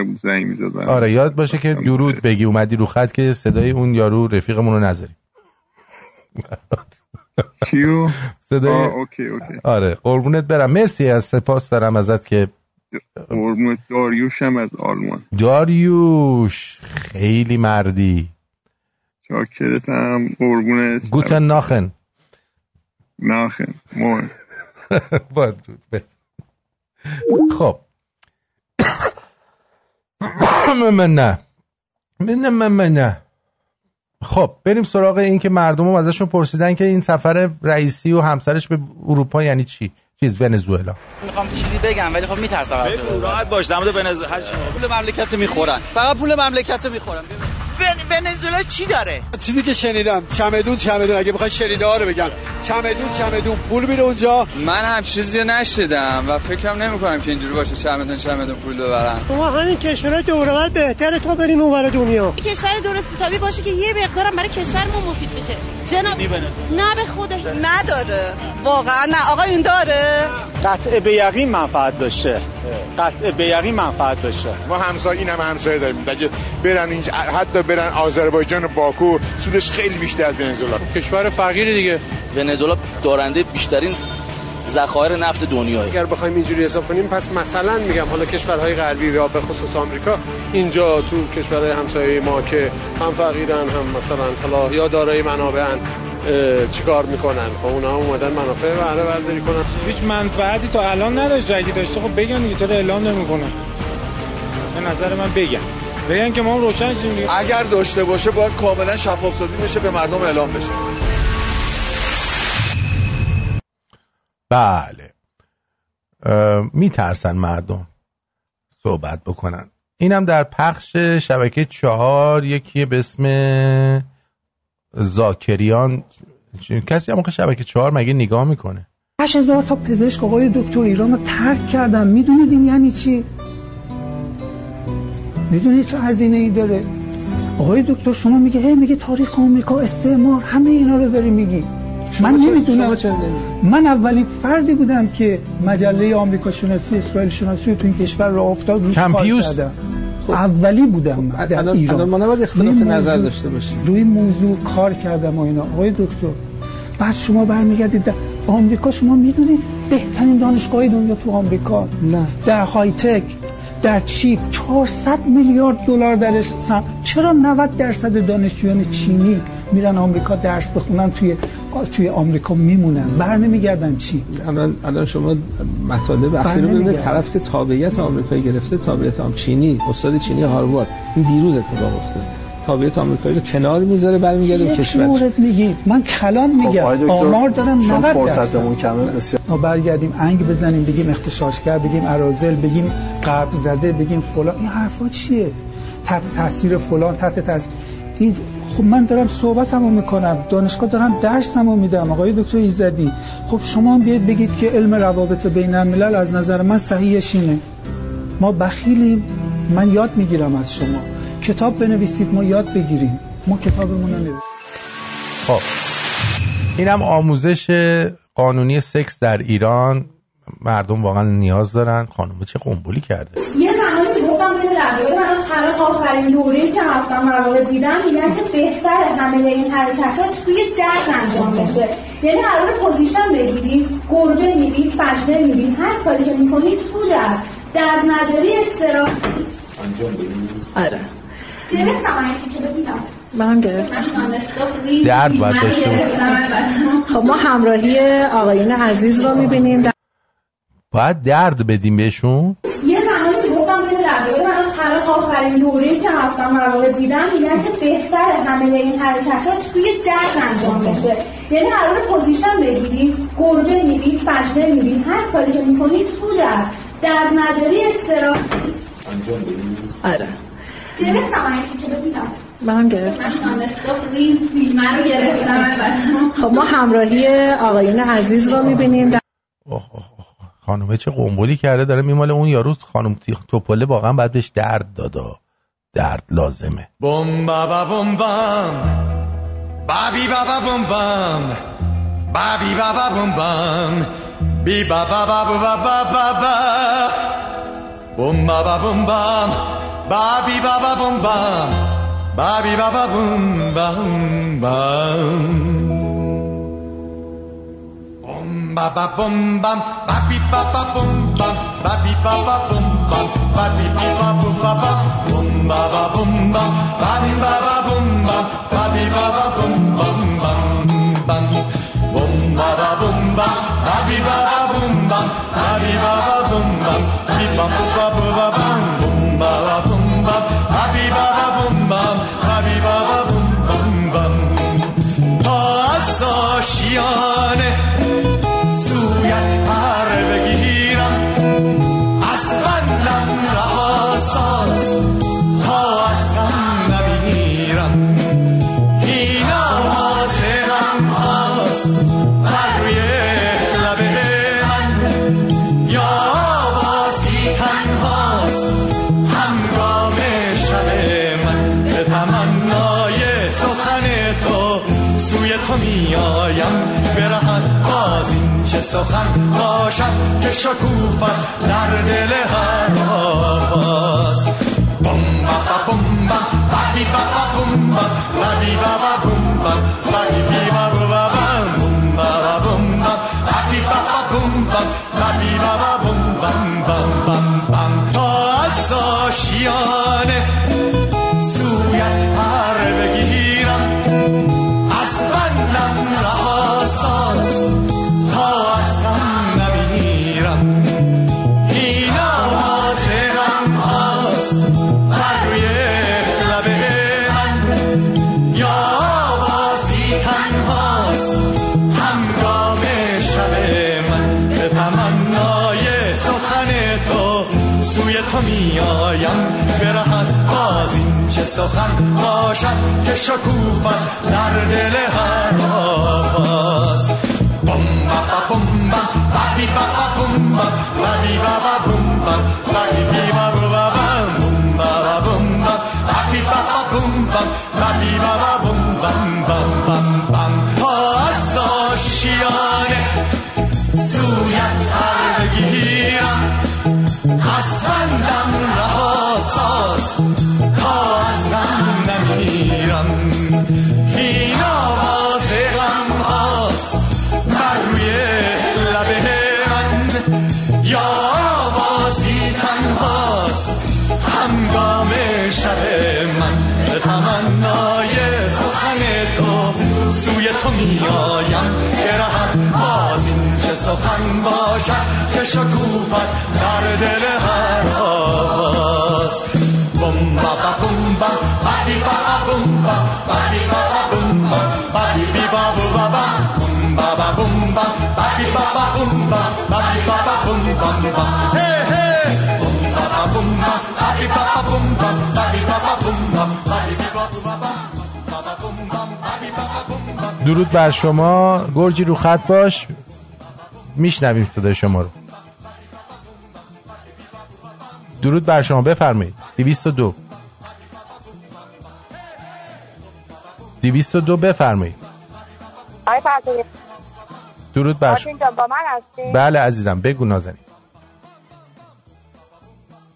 بود زنگ می‌زدم. آره یاد باشه که درود بگی. اومدی رو خط که صدای اون یارو رفیقمون رو نذاری. کیو؟ صدای آه، OK OK. آره قربونت برم. مرسی از سپاس دارم ازت که داریوش هم از آلمان. داریوش خیلی مردی. شاکرتم قربونت گوتن ناخن. ناخن مهم. با درود به- خب. من نه. من من من نه. خب بریم سراغ این که مردم هم ازشون پرسیدن که این سفر رئیسی و همسرش به اروپا یعنی چی؟ چیز ونزوئلا. می‌خوام چیزی بگم ولی خب میترسم بگو راحت باش در مورد ونزوئلا هر چی. پول مملکت رو می‌خورن. فقط پول مملکت رو می‌خورن. ونزوئلا چی داره؟ چیزی که شنیدم چمدون چمدون اگه بخوای شنیده ها رو بگم. چمدون چمدون پول میره اونجا. من هم چیزی نشیدم و فکرم نمی کنم که اینجوری باشه چمدون چمدون پول ببرن. ما همین کشورهای دورور بهتره تا بریم اونور دنیا. کشور درست حسابی باشه که یه مقدارم برای کشورمون مفید بشه. جناب نه به خدا. نداره. واقعا نه. آقا این داره. قطع به یقین منفعت داشته قطع به یقین منفعت داشته ما همسایه این هم همسایه داریم. اگه برن اینجا حتی برن آذربایجان و باکو سودش خیلی بیشتر از ونزوئلا. کشور فقیری دیگه. ونزوئلا دارنده بیشترین ذخایر نفت دنیاه اگر بخوایم اینجوری حساب کنیم پس مثلا میگم حالا کشورهای غربی یا به خصوص آمریکا اینجا تو کشورهای همسایه ما که هم فقیرن هم مثلا حالا یا دارای منابعن چیکار می‌کنن؟ خب اونا هم اومدن منافع بهره برداری کنن. هیچ منفعتی تا الان نداشت اگه داشته خب بگن دیگه چرا اعلام نمی‌کنن به نظر من بگن. بگن که ما هم روشن شیم دیگه. اگر داشته باشه باید کاملا شفاف سازی بشه به مردم اعلام بشه. بله. میترسن مردم صحبت بکنن. اینم در پخش شبکه چهار یکی به اسم زاکریان. کسی هم آخه شبکه چهار مگه نگاه می‌کنه؟ هشت هزار تا پزشک آقای دکتر ایران رو ترک کردن. می‌دونید این یعنی چی؟ می‌دونید چه هزینه ای داره؟ آقای دکتر شما میگه هی میگه تاریخ آمریکا استعمار همه اینا رو داری میگی. من نمی‌دونم؟ من اولین فردی بودم که مجله آمریکا شناسی اسرائیل شناسی تو این کشور رو افتاد روش کار کمپیوس؟ کردم اولی بودم من در الان- ایران. الان ما نباید اختلاف روی نظر داشته باشیم. روی موضوع کار کردم و اینا. آقای دکتر بعد شما برمیگردید در آمریکا شما می‌دونید بهترین دانشگاه دنیا تو آمریکا. نه. در های تک در چیپ 400 میلیارد دلار درش سم... چرا 90 درصد دانشجویان چینی میرن آمریکا درس بخونن توی توی آمریکا میمونن؟ بر نمیگردن چی؟ الان الان شما مطالب اخیر رو. طرف که تابعیت آمریکایی گرفته تابعیت آم چینی استاد چینی هاروارد. این دیروز اتفاق افتاد. تابعیت آمریکایی رو کنار می‌ذاره برمیگرده به یک کشور. مورد میگی. من کلان میگم. آقای دکتر، آمار دارم چون 90 فرصتمون درصد. کمه، بسیار- ما برگردیم انگ بزنیم بگیم اختشاشگر بگیم ارازل بگیم قرب زده بگیم فلان. این حرفا چیه؟ تحت تاثیر فلان تحت تاثیر. این خب من دارم صحبتمو می‌کنم. دانشگاه دارم درسمو میدم. آقای دکتر ایزدی. خب شما هم بیاید بگید که علم روابط بین الملل از نظر من صحیحش اینه. ما بخیلیم. من یاد می‌گیرم از شما. کتاب بنویسید ما یاد بگیریم. ما کتابمون رو نویسیم. خب. اینم آموزش قانونی سکس در ایران. مردم واقعا نیاز دارن. خانم چه قنبولی کرده. یه زمانی که گفتم که در دوره من الان آخرین دوره که رفتم مراقب دیدم میگن که بهتر همه این حرکتات توی درد انجام بشه. یعنی قرار پوزیشن بگیری گربه میری سجده میری هر کاری که می‌کنی تو در درد نداری استراحت آره این که ببینم من گرفتم درد باید داشته. خب ما همراهی آقایون عزیز رو می‌بینیم. در... باید درد بدیم بهشون. یه زمانی که گفتم که در دوره من الان آخرین دوره که رفتم مراقب دیدم میگن که بهتر همه این حرکتات توی درد انجام بشه. یعنی قرار پوزیشن بگیری گربه میری سجده میری هر کاری که می‌کنی تو درد. درد نداری استراحت آره. گرفتم این که ببینم من گرفتم. خب ما همراهی آقایون عزیز رو می‌بینیم. در... خانومه چه قنبلی کرده. داره میماله اون یارو خانم تی- توپله واقعا باید بهش درد دادا درد لازمه. Bum ba ba bum bum, ba bi ba ba bum bum, ba bi ba ba bum bum, bi ba ba ba Bobby Baba Boom Ba, Bobby Baba Boom Ba Boom Ba. Boom Baba Boom Ba, Bobby Baba bum, Ba, Bobby Baba Boom Ba, Bobby Baba Boom Ba Ba, Boom Baba Boom Ba, Bobby Baba Boom Ba, Bobby Baba bum, Ba Boom Ba Boom Ba. Boom Baba Boom Ba, Bobby Baba bum, Ba, Bobby Baba Boom Ba, Bobby Baba Boom Ba. چه سخن باشد که شکوفت در دل هر آواز بم با با بم با بی با با بم با بی با با بم با بی با با با بم با با بم با بی با با بم با با بی با با تا سخن باشد که شکوفت در دل هر آواز بم با با بم با با بی با با بم با با بی با با بم با با بی با با با بم با با بم با با بی با با بم با با با با تا از آشیانه سویت پر بگیرم از بندم رهاساز تا میایم برهم باز این چه سخن باشد که شکوفت در دل هر آواز بم با با بم با با بی با بم با با بی با با بم با با بی بی با بو با با. بم با با بم با با بی با با بم با درود بر شما. گرجی رو خط باش. میشنویم صدای شما رو. درود بر شما. بفرمایید. 202 202 بفرمایید. آقای درود بر شما با من هستی؟ بله عزیزم. بگو نازنین.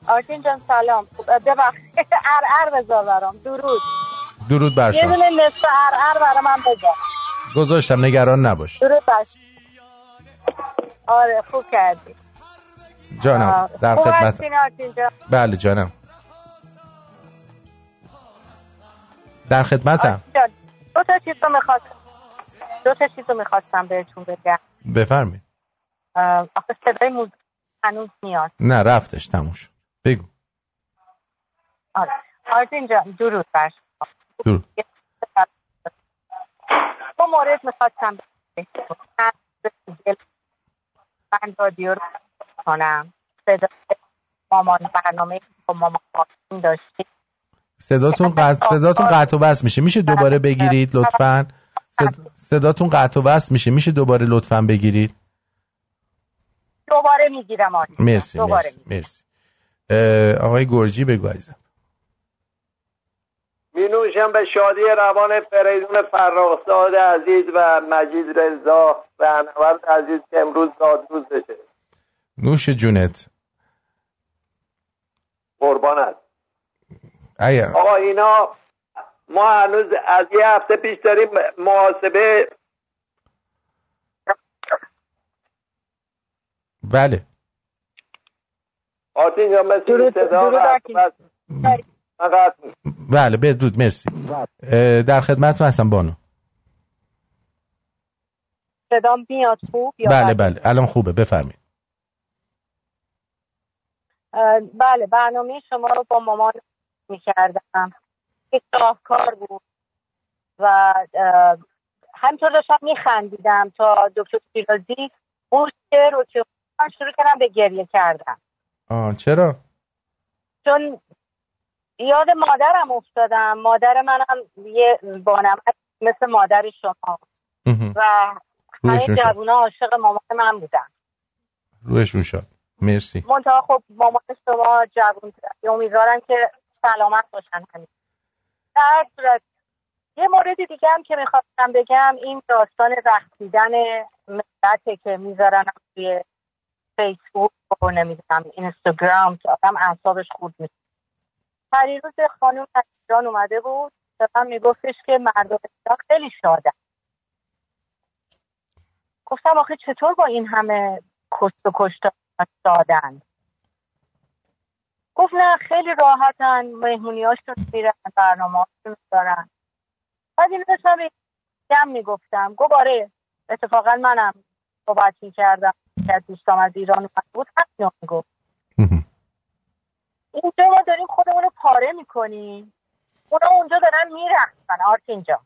آرتین جان سلام. ببخشید. ار ار بذار برام. درود. درود بر یه شما. دونه نصف ار ار برای من بذار. گذاشتم نگران نباش. آره خوب کردی. جانم. در خدمت. بله جانم. در خدمتم. دو تا چیز رو می‌خواستم. دو تا چیز رو می‌خواستم بهتون بگم. بفرمایید. اه، آخه صدای موزیک هنوز میاد. نه رفتش تموم شد. بگو. آره. آرتین جان درود بر. درود. دو مورد می‌خواستم من رادیو رو کنم صدا مامان برنامه با مامان داشتیم. صداتون قطع صداتون قطع و وصل میشه. میشه دوباره بگیرید لطفا. صد- صداتون قطع و وصل میشه. میشه دوباره لطفا بگیرید. دوباره می‌گیرم آرتین مرسی دوباره مرسی مرسی. آقای گرجی بگو عزیزم. می نوشم به شادی روان فریدون فرخزاد عزیز و مجید رضا و انورد عزیز که امروز دادروزشه نوش جونت. قربانت ایا آقا اینا ما هنوز از یه هفته پیش داریم محاسبه. بله. آتین جان مثل صدا بله بدرود مرسی. اه، در خدمت هستم بانو. صدام میاد خوب یا بله بد؟ بله. الان خوبه بفرمایید. بله برنامه شما رو با مامان می‌کردم. یک راهکار بود و همینطور داشتم میخندیدم تا دکتر شیرازی اون شعر رو که شروع کردم به گریه کردم آه چرا؟ چون یاد مادرم افتادم. مادر منم یه بانم مثل مادر شما. و همه. جوونا عاشق مامان من بودن. روشون شد. مرسی. منتها خب مامان شما جوون امیدوارم که سلامت باشن همین در صورت یه مورد دیگه هم که می‌خواستم بگم این داستان رقصیدن ملته که می‌ذارن توی فیسبوک و نمی‌دونم اینستاگرام که آدم اعصابش خورد میشه. پریروز خانم از ایران اومده بود. به من میگفتش که مردم ایران خیلی شادن. گفتم آخه چطور با این همه کشت و کشتار شادن؟ گفت نه خیلی راحتن. مهمونی هاشون میرن برنامه هاشون دارن بعد این داشتم گم می‌گفتم. گفت آره اتفاقا منم صحبت می‌کردم. که دوستام از ایران اومده بود همینو می‌گفت. اینجا ما داریم خودمون رو پاره می‌کنیم. اونا اونجا دارن میرقصن. آرتین جان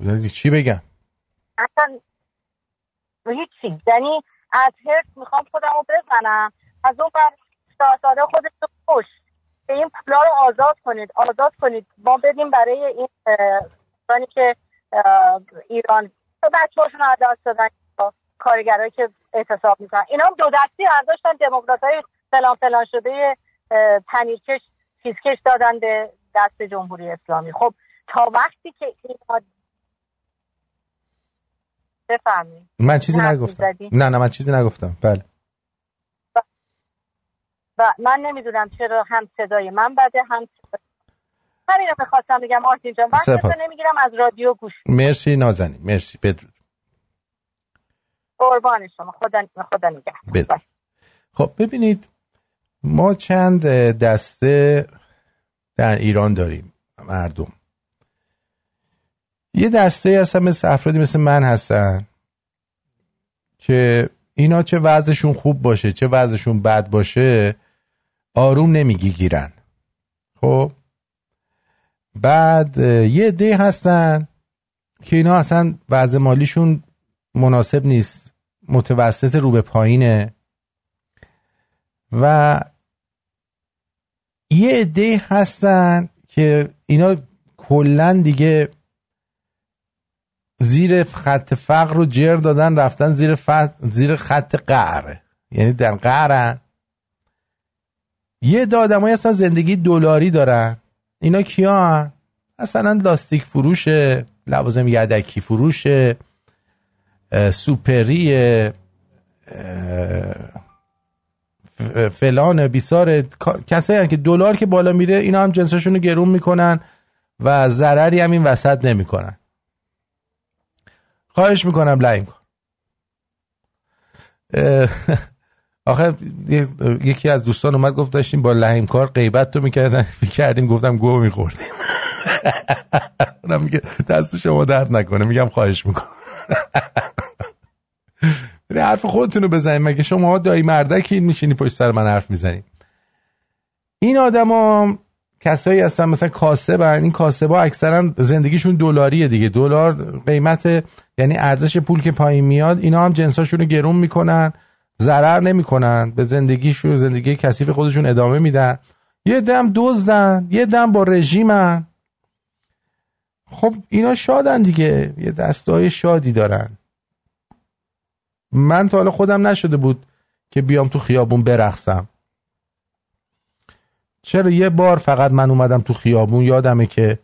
یعنی چی بگم؟ اصلا هیچی. یعنی از هرس می‌خوام خودم رو بزنم. از اون بر شاهزاده خودش رو کش به این پولا رو آزاد کنید. آزاد کنید. ما بدیم برای این کسانی که ایران. بچه هاشون رو دست دادن. کارگرایی که اعتصاب می‌کنن. اینا هم دو دستی برداشتن دموکرات های فلان فلان شده پنیرکش چیزکش دادن به دست جمهوری اسلامی. خب تا وقتی که اینا بفهمید من چیزی نگفتم؟ نه نه من چیزی نگفتم. بله. و من نمی‌دونم چرا هم صدای من بده هم همین رو می‌خواستم بگم آرتین جان. من نمی‌گیرم از رادیو گوش مرسی نازنین. مرسی بدرود. قربان شما. خدا خدا نگه خب ببینید ما چند دسته در ایران داریم مردم. یه دسته هستن مثل افرادی مثل من هستن که اینا چه وضعشون خوب باشه چه وضعشون بد باشه آروم نمیگی گیرن خب؟ بعد یه عده هستن که اینا اصلا وضع مالیشون مناسب نیست متوسط رو به پایینه. و یه عده هستن که اینا کلا دیگه زیر خط فقر رو جر دادن رفتن زیر, فت... زیر خط قهر یعنی در قهرن. یه دادمایی هستن زندگی دلاری دارن. اینا کیان؟ مثلا لاستیک فروشه لوازم یدکی فروشه سوپریه فلان بیسار کسایی که دلار که بالا میره اینا هم جنساشون رو گرون می‌کنن و ضرری هم این وسط نمی‌کنن. خواهش می‌کنم لعیم کن. آخه یکی از دوستان اومد گفت داشتیم با لحیم کار غیبت تو می‌کردن می‌کردیم گفتم گوه میخوردیم. اونم میگه دست شما درد نکنه میگم خواهش می‌کنم. ولی حرف خودتونو بزنید مگه شما دایی مردکی میشینی پشت سر من حرف می‌زنید این آدما کسایی هستن مثلا کاسبن. این کاسبا اکثرا زندگیشون دلاریه دیگه. دلار قیمت یعنی ارزش پول که پایین میاد اینا هم جنساشون رو گرون می‌کنن ضرر نمی‌کنن. به زندگیشون زندگی کثیف خودشون ادامه میدن. یه دم دزدن یه دم با رژیمن. خب اینا شادن دیگه. یه دستای شادی دارن. من تا حالا خودم نشده بود که بیام تو خیابون برقصم. چرا یه بار فقط من اومدم تو خیابون؟ یادمه که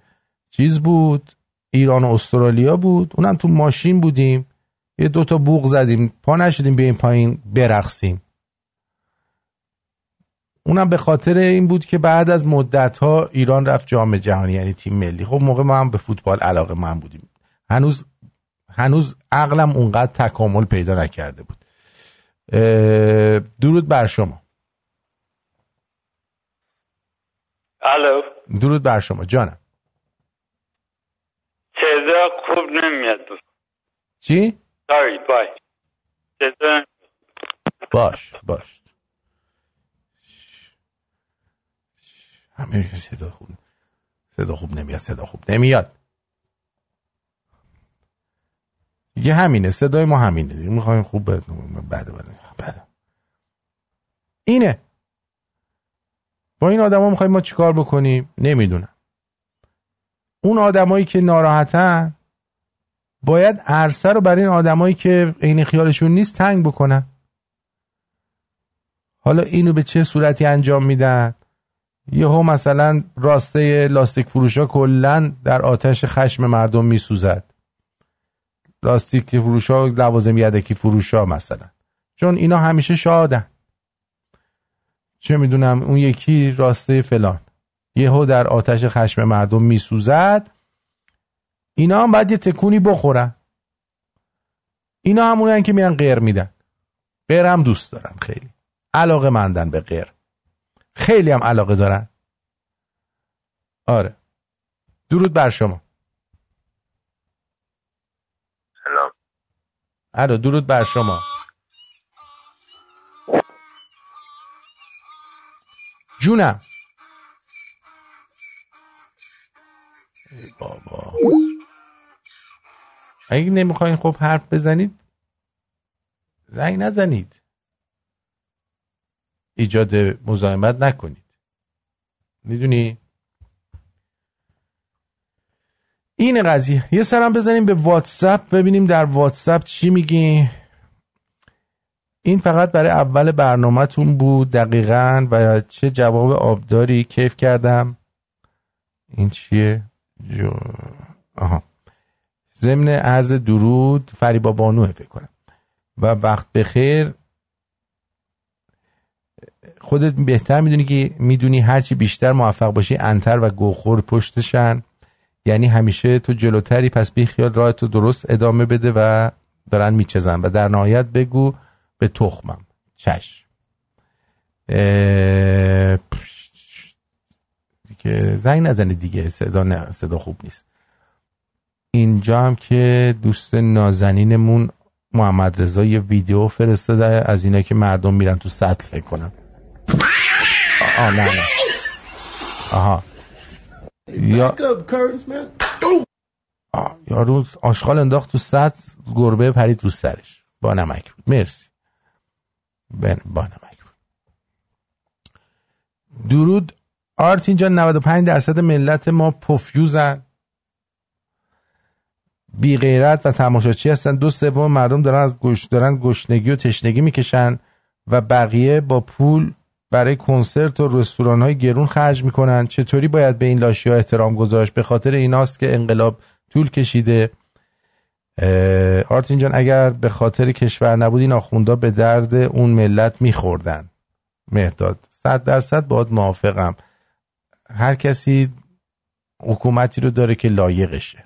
چیز بود؟ ایران و استرالیا بود. اونم تو ماشین بودیم. یه دوتا بوغ زدیم. پا نشدیم به این پایین برقصیم. اونم به خاطر این بود که بعد از مدت ها ایران رفت جام جهانی یعنی تیم ملی. خب موقع ما هم به فوتبال علاقه من بودیم. هنوز هنوز عقلم اونقدر تکامل پیدا نکرده بود. درود بر شما. الو. درود بر شما جانم. صدا خوب نمیاد. چی؟ ساری بای صدا باش باش. همه صدا خوب صدا خوب نمیاد صدا خوب نمیاد. دیگه همینه صدای ما همینه. دیگه می‌خوایم خوب بعد بعد بعد. اینه. با این آدما می‌خوایم ما چیکار بکنیم؟ نمی‌دونم. اون آدمایی که ناراحتن باید عرصه رو برای این آدمایی که عین خیالشون نیست تنگ بکنن. حالا اینو به چه صورتی انجام میدن؟ یهو مثلا راسته لاستیک فروشا کلا در آتش خشم مردم میسوزد. لاستیک فروشا لوازم یدکی فروشا مثلا. چون اینا همیشه شادن. چه می‌دونم اون یکی راسته فلان. یهو در آتش خشم مردم میسوزد. اینا هم باید یه تکونی بخورن. اینا همونن که میرن غیر میدن. غیر هم دوست دارن خیلی. علاقه مندن به غیر خیلی هم علاقه دارن. آره. درود بر شما. الو درود بر شما. جونم. ای بابا. اگه نمی‌خواین خب حرف بزنید زنگ نزنید. ایجاد مزاحمت نکنید. می‌دونی؟ این قضیه. یه سرم بزنیم به واتساپ ببینیم در واتساپ چی میگی این فقط برای اول برنامهتون بود دقیقا و چه جواب آبداری کیف کردم. این چیه؟ جو... آها. ضمن عرض درود فریبا بانوه فکر کنم. و وقت بخیر. خودت بهتر می‌دونی که می‌دونی هرچی بیشتر موفق باشی انتر و گوخور پشتشن. یعنی همیشه تو جلوتری پس بی خیال راه تو درست ادامه بده و دارن میچزن. و در نهایت بگو به تخمم. چشم دیگه زنگ نزنید دیگه. صدا نه صدا خوب نیست. اینجا هم که دوست نازنینمون محمد رضا یه ویدیو فرستاده از اینا که مردم میرن تو سطل فکر کنم. آه نه نه. آها. یا. یارو آشغال انداخت تو سطل گربه پرید رو سرش. با نمک بود. مرسی. بن با نمک بود. درود. آرت اینجا 95 درصد ملت ما پفیوزن. بی غیرت و تماشاچی هستن. دو سوم مردم دارن از گوش دارن گشنگی و تشنگی می‌کشن و بقیه با پول برای کنسرت و رستوران های گرون خرج می‌کنن. چطوری باید به این لاشی ها احترام گذاشت؟ به خاطر ایناست که انقلاب طول کشیده. آرتین جان اگر به خاطر کشور نبود این آخوندا به درد اون ملت میخوردن. مهداد صد درصد باید موافقم. هر کسی حکومتی رو داره که لایقشه.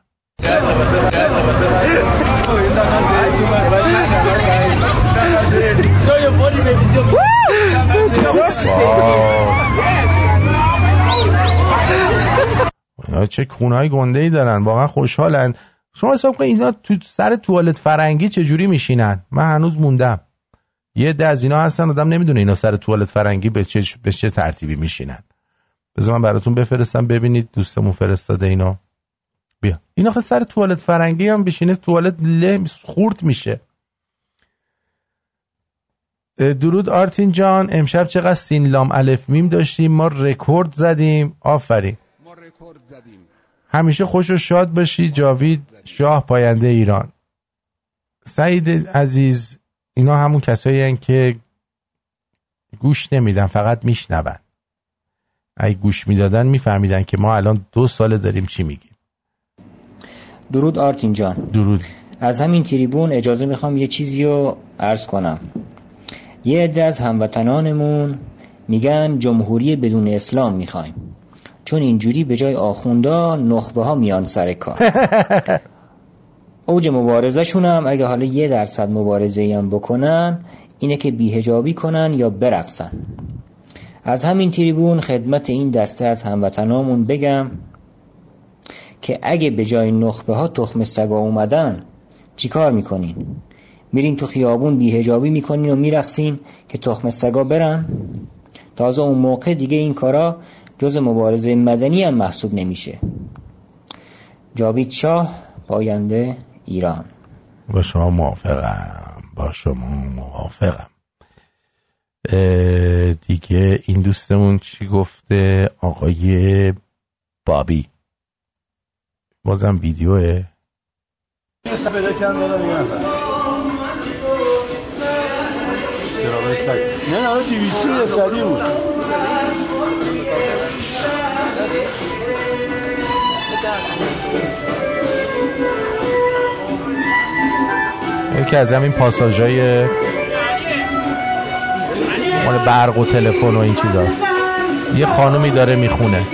چه کونهای گنده ای دارن واقعا خوشحالن. شما حساب کنید اینا تو سر توالت فرنگی چه جوری میشینن؟ من هنوز موندم. یه ده از اینا هستن آدم نمی‌دونه اینا سر توالت فرنگی به چه, به چه ترتیبی میشینن. بذار من براتون بفرستم ببینید دوستمون فرستاده اینو بیا. اینا خیلی سر توالت فرنگی هم بشینه توالت له خورد میشه. درود آرتین جان. امشب چقدر سین لام الف میم داشتیم. ما رکورد زدیم. آفرین. ما رکورد زدیم. همیشه خوش و شاد باشی جاوید شاه پاینده ایران. سعید عزیز اینا همون کسایی هن که گوش نمیدن فقط میشنون. اگه گوش می‌دادن میفهمیدن که ما الان دو ساله داریم چی میگیم. درود آرتین جان. درود. از همین تریبون اجازه می‌خوام یه چیزی رو عرض کنم. یه عده از هموطنانمون میگن جمهوری بدون اسلام می‌خوایم. چون اینجوری به جای آخوندا نخبه ها میان سر کار. اوج مبارزه هم اگه حالا یه درصد مبارزه هم بکنن اینه که بیهجابی کنن یا برقصن. از همین تریبون خدمت این دسته از هموطنامون بگم که اگه به جای نخبه ها تخم سگا اومدن چیکار می‌کنین؟ میرین تو خیابون بیهجابی می‌کنین و میرقصین که تخم سگا برن. تازه اون موقع دیگه این کارا جز مبارزه مدنی هم محسوب نمیشه. جاوید شاه پاینده ایران. با شما موافقم. با شما موافقم. دیگه این دوستمون چی گفته؟ آقای بابی. بازم ویدیوه. نه نه دیویستی یه سری بود یکی از همین پاساژهای مال برق و تلفن و این چیزا. یه خانومی داره می‌خونه.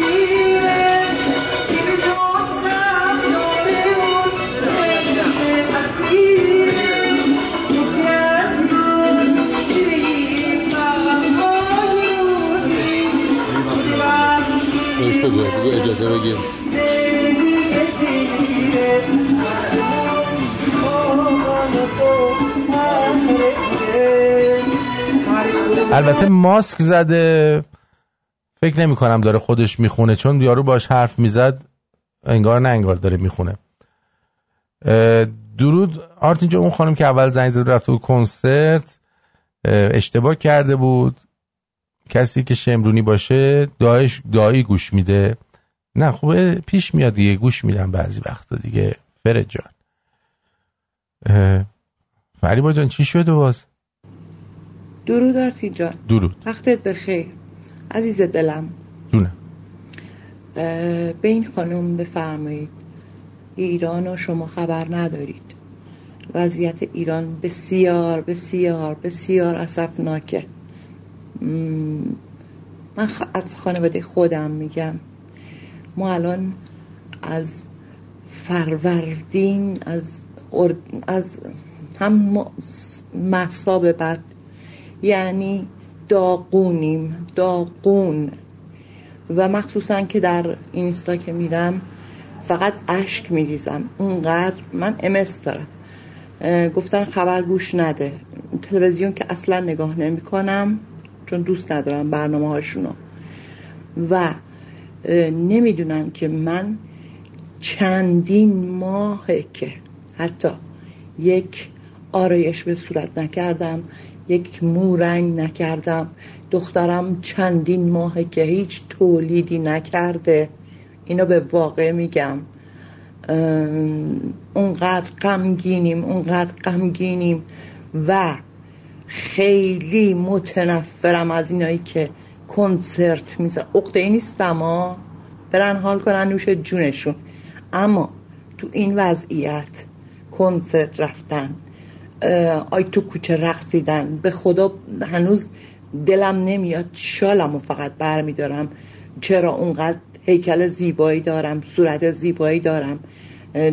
اجازه بگیر البته ماسک زده. فکر نمی کنم داره خودش می‌خونه چون یارو باش حرف می‌زد انگار نه انگار داره می‌خونه. درود. آرتین جو اون خانم که اول زنگ زد رفت تو کنسرت اشتباه کرده بود. کسی که شمرونی باشه دایش دایی گوش میده. نه خوبه پیش میاد دیگه گوش میدم بعضی وقتا دیگه. فرد جان. فریبا جان چی شده باز؟ درود آرتین جان. درود. وقتت بخیر. عزیز دلم. جونم. به این خانم بفرمایید. ایران و شما خبر ندارید. وضعیت ایران بسیار بسیار بسیار اصفناکه من از خانواده خودم میگم. ما الان از فروردین از از هم محصا بعد یعنی داغونیم داغون. و مخصوصا که در اینستا که میرم فقط اشک میریزم. اونقدر من امس دارم. گفتن خبر گوش نده. تلویزیون که اصلا نگاه نمی کنم چون دوست ندارم برنامه هاشونو و نمی‌دونن که من چندین ماهه که حتی یک آرایش به صورت نکردم یک مورنگ نکردم. دخترم چندین ماهه که هیچ تولیدی نکرده. اینو به واقع میگم. اونقدر غمگینیم اونقدر غمگینیم و خیلی متنفرم از اینایی که کنسرت میزن عقده ای نیستم برن حال کنن نوش جونشون. اما تو این وضعیت کنسرت رفتن آی تو کوچه رقصیدن به خدا هنوز دلم نمیاد شالم و فقط برمیدارم. چرا اونقدر هیکل زیبایی دارم صورت زیبایی دارم؟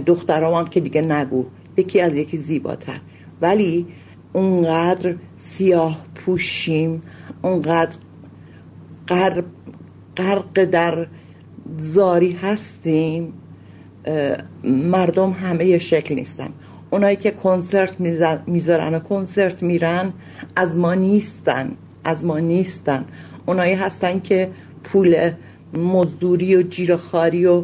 دخترام هم که دیگه نگو. یکی از یکی زیباتر. ولی اونقدر سیاه پوشیم اونقدر غرق, در زاری هستیم مردم همه شکل نیستن. اونایی که کنسرت می‌ذارن و کنسرت میرن از ما نیستن از ما نیستن. اونایی هستن که پول مزدوری و جیرخاری و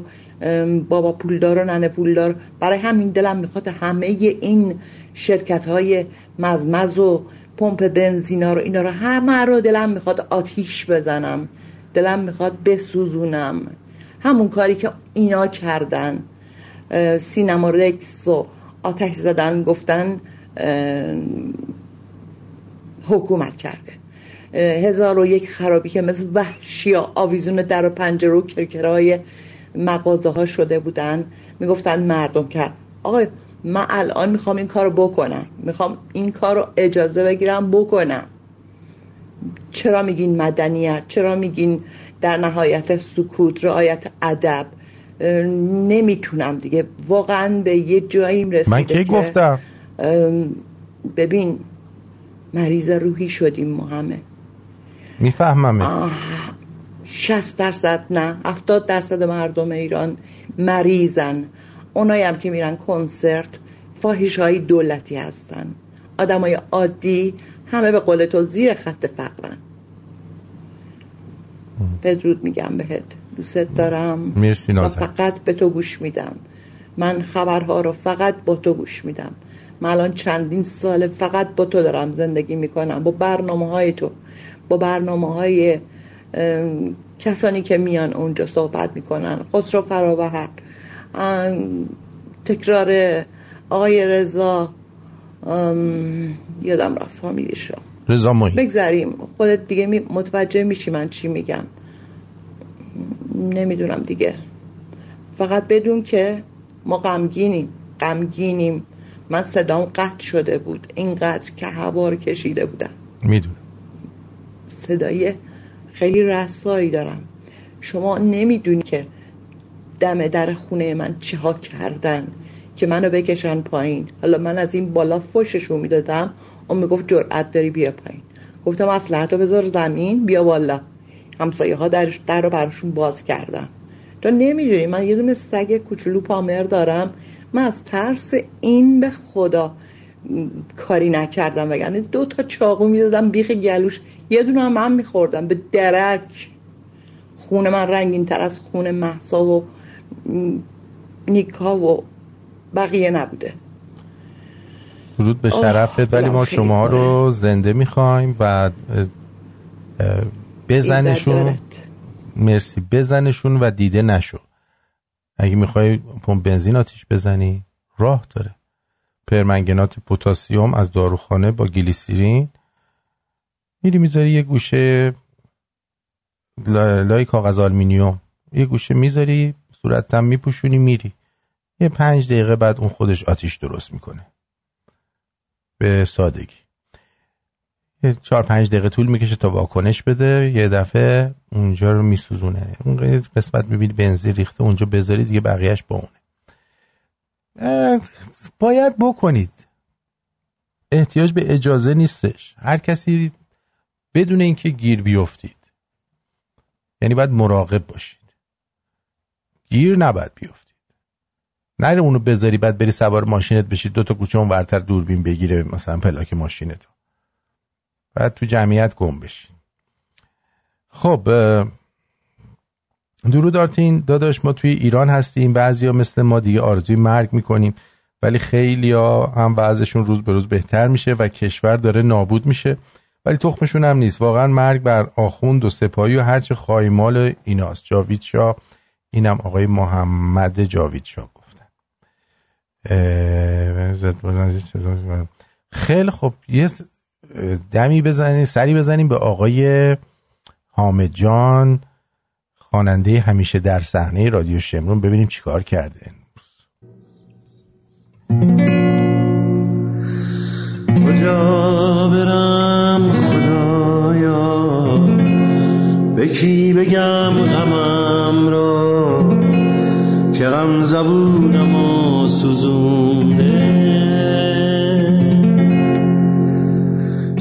بابا پولدار و ننه پولدار. برای همین دلم می‌خواد همه این شرکت های مزمز و پمپ بنزینا رو اینا رو همه رو دلم می‌خواد آتیش بزنم دلم می‌خواد بسوزونم. همون کاری که اینا کردن. سینما رکس و آتش زدن گفتن حکومت کرده. هزار و یک خرابی که مثل وحشی آویزون در و پنجره و کرکرهای مغازه ها شده بودن. می‌گفتن مردم کرد آقای من الان می‌خوام این کار رو بکنم. می‌خوام این کار رو اجازه بگیرم بکنم. چرا میگین مدنیت؟ چرا میگین در نهایت سکوت رعایت ادب؟ نمی‌تونم دیگه. واقعا به یه جایی رسیده من کی گفتم؟ ببین مریض روحی شدیم ما همه. می‌فهمم 60 درصد نه 70 درصد مردم ایران مریضن. اونایی هم که میرن کنسرت فاهیش های دولتی هستن. آدمای عادی همه به قول تو زیر خط فقرن. بدرود میگم بهت. دوست دارم. مرسی و فقط به تو گوش میدم. من خبرها رو فقط با تو گوش میدم. من الان چندین سال فقط با تو دارم زندگی می‌کنم. با برنامه های تو. با برنامه های کسانی که میان اونجا صحبت می‌کنن. خسرو فراوهر تکرار آقای رضا یادم رفت فامیلیش رو. رضا مایی بگذاریم خودت دیگه متوجه میشی من چی میگم. نمی‌دونم دیگه. فقط بدون که ما غمگینیم. غمگینیم. من صدام قطع شده بود. اینقدر که هوا رو کشیده بودم. می‌دونم. صدای خیلی رسایی دارم. شما نمی‌دونی که دم در خونه من چه ها کردن که منو بکشن پایین. حالا من از این بالا فششون می‌دادم. اون می‌گفت جرأت داری بیا پایین. گفتم اسلحه بذار زمین بیا بالا. همسایه ها درش در رو براشون باز کردم تو نمی‌دونی من یه دونه سگ کوچولو پامر دارم. من از ترس این به خدا کاری نکردم. وگرنه دو تا چاقو می‌دادم بیخ گلوش. یه دونه هم من میخوردم. به درک. خونه من رنگین تر از خونه محسا و نیکا و بقیه نبوده. درود به شرفت ولی ما شما رو زنده می‌خوایم و بزنشون. مرسی. بزنشون و دیده نشو. اگه می‌خوای پمپ بنزین آتیش بزنی راه داره. پرمنگنات پوتاسیوم از داروخانه با گلیسیرین. میری می‌ذاری یه گوشه لای کاغذ آلمینیوم یه گوشه می‌ذاری صورتم میپوشونی میری. یه پنج دقیقه بعد اون خودش آتیش درست می‌کنه. به سادگی. یه چهار پنج دقیقه طول می‌کشه تا واکنش بده. یه دفعه اونجا رو میسوزونه. اون قسمت می‌بینی بنزین ریخته اونجا بذاری دیگه بقیهش با اونه. باید بکنید. احتیاج به اجازه نیستش. هر کسی بدون اینکه گیر بیفتید. یعنی باید مراقب باشید. گیر نباید بیفتید نره اونو بذاری بعد بری سوار ماشینت بشید دو تا کوچه ورتر دوربین بگیره مثلا پلاک ماشینتو. بعد تو جمعیت گم بشید خب درود آرتین. داداش ما توی ایران هستیم بعضیا مثل ما دیگه آرزوی مرگ می‌کنیم ولی خیلی ها هم بعضشون روز به روز بهتر میشه و کشور داره نابود میشه ولی تخمشون هم نیست. واقعا مرگ بر آخوند و سپاهی و هرچه خایمال ایناست. جاوید شاه اینم آقای محمد جاوید شاه گفتن. خیلی خب یه دمی بزنیم سری بزنیم به آقای حامد جان خواننده همیشه در صحنه رادیو شمرون. ببینیم چیکار کرده کجا برم؟ به کی بگم غمم را که غم زبونم و سوزونده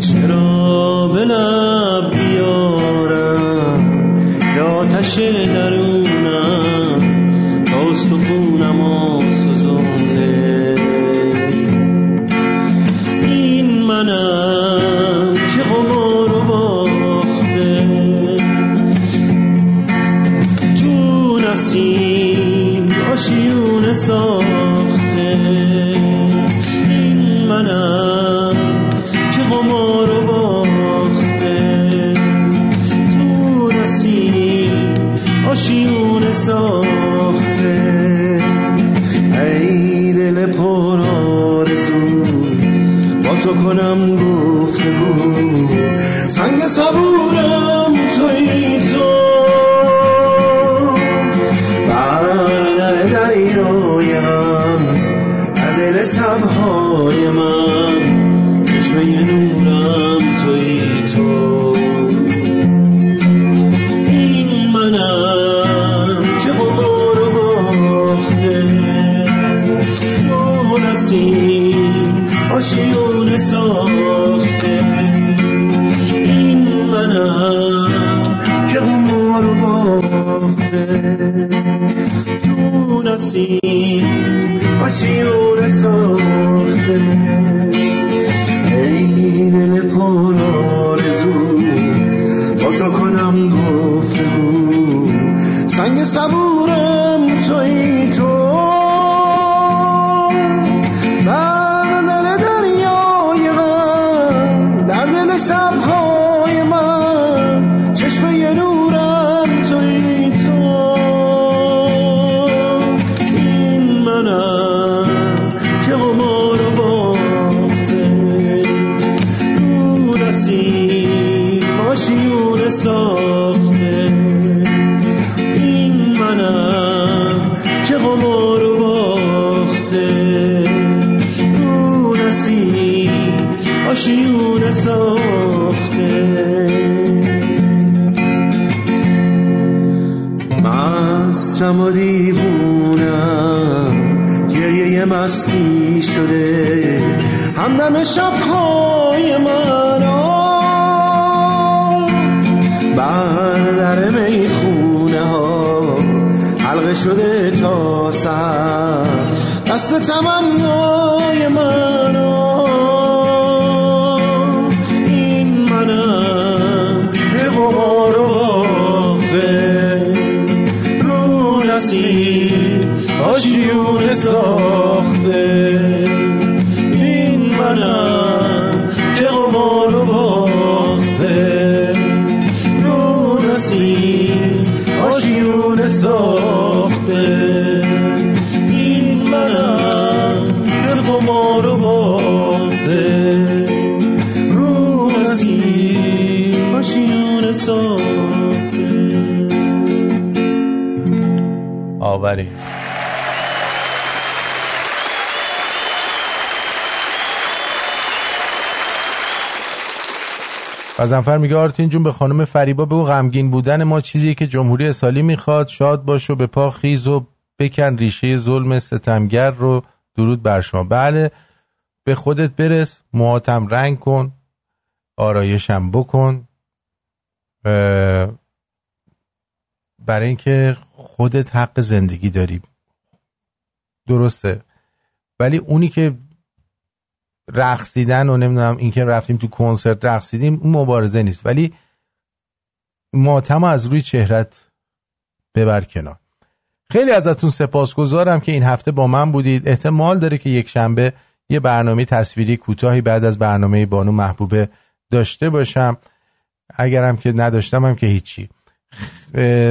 چرا به لب بیارم؟ یا آتش درونم ساخته. مستم و دیوونم گریه مستی شده. همدم شبهای من. بر در می‌خونه ها حلقه شده تا سر. دست تمنای غضنفر میگه آرتین جون به خانم فریبا بگو غمگین بودن ما چیزی که جمهوری اسلامی می‌خواد. شاد باش و به پا خیز و بکن ریشه ظلم ستمگر رو درود بر شما. بله به خودت برس موهاتم رنگ کن آرایشم بکن. برای اینکه خودت حق زندگی داری. درسته. ولی اونی که رقصیدن و نمی‌دونم اینکه رفتیم تو کنسرت رقصیدیم اون مبارزه نیست. ولی ماتم از روی چهرت ببر کنار. خیلی ازتون سپاسگزارم که این هفته با من بودید. احتمال داره که یک شنبه یه برنامه تصویری کوتاهی بعد از برنامه بانو محبوبه داشته باشم. اگرم که نداشتم هم که هیچی.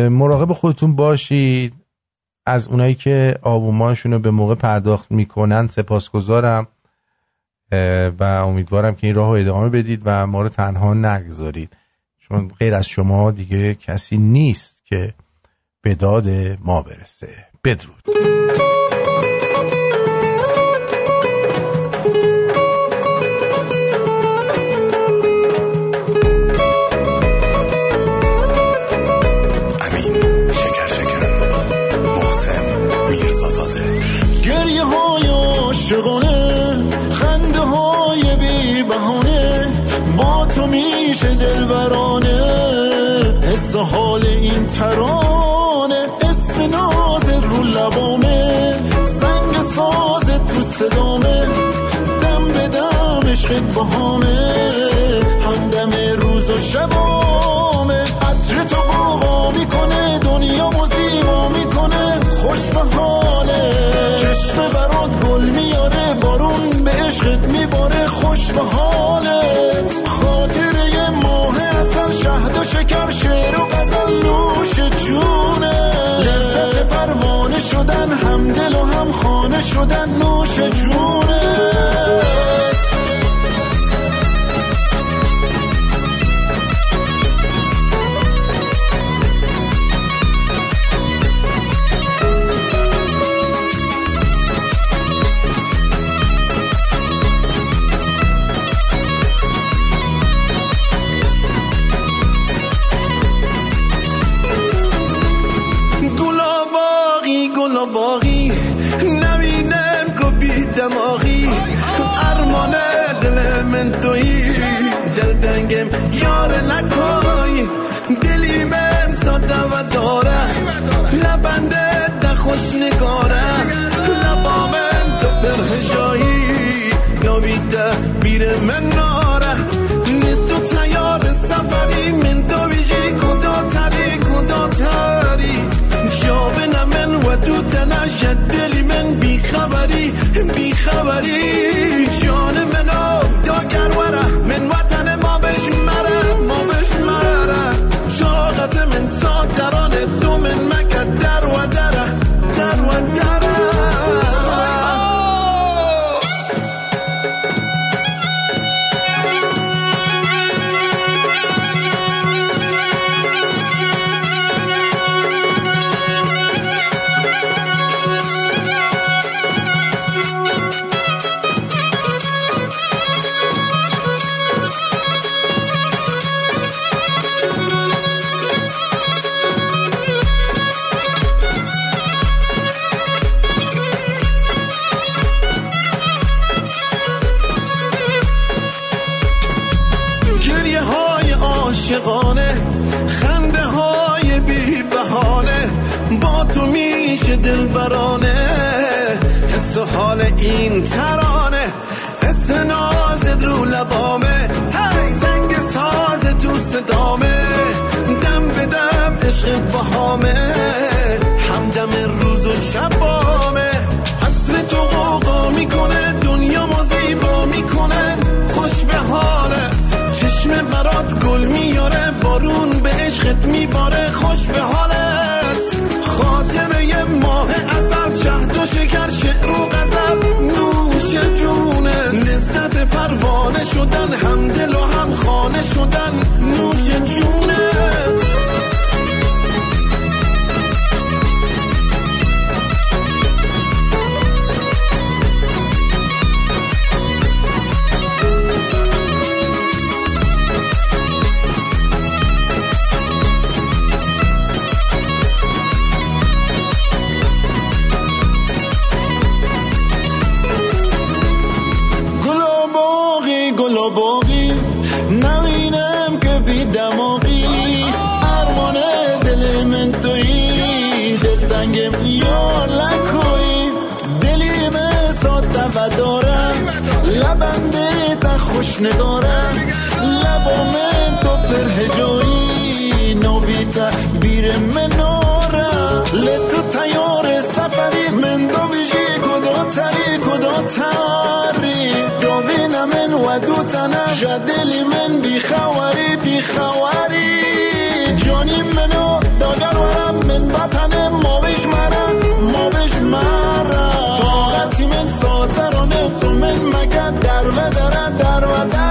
مراقب خودتون باشید. از اونایی که آبومانشون رو به موقع پرداخت می‌کنن سپاسگزارم. و امیدوارم که این راه رو ادامه بدید و ما رو تنها نگذارید. چون غیر از شما دیگه کسی نیست که به داد ما برسه. بدرود. عشقت باهامه همدم روز و شبامه عطر تو قاقا می‌کنه دنیا و زیبا می‌کنه. خوش به حاله چشم برات گل میاره. بارون به عشقت میباره خوش به حالت خاطره ماه اصل شهد و شکر شعر و غزل نوش جونه. لذت پروانه شدن هم دل و هم خانه شدن نوش جونه. خوش نگاره لبا من تو پر هجایی نویده بیره من ناره. تو تیار سفری من تو بیجی کدا تری کدا تری من و تو تنش دلی من بیخبری بیخبری. جان منو داگر وره من وطن ما بش مره ما بش مره طاقت من ساتران دو من مکه در و در و بارون به عشقت میباره خوش به حالت. خاطره یه ماه ازل شهد و شکر شعر و غزل نوش جونه لذت پروانه شدن هم دل و هم خانه شدن. نوش جونت. تا خوش نگارم لبا من تو پر هجایی نوبیتا بیر مناره لتو تیار سفری. من دو بیجی کدا تری کدا تری. دوین من و دو تنه جدلی من بیخواری بیخواری جانی در و دارد در و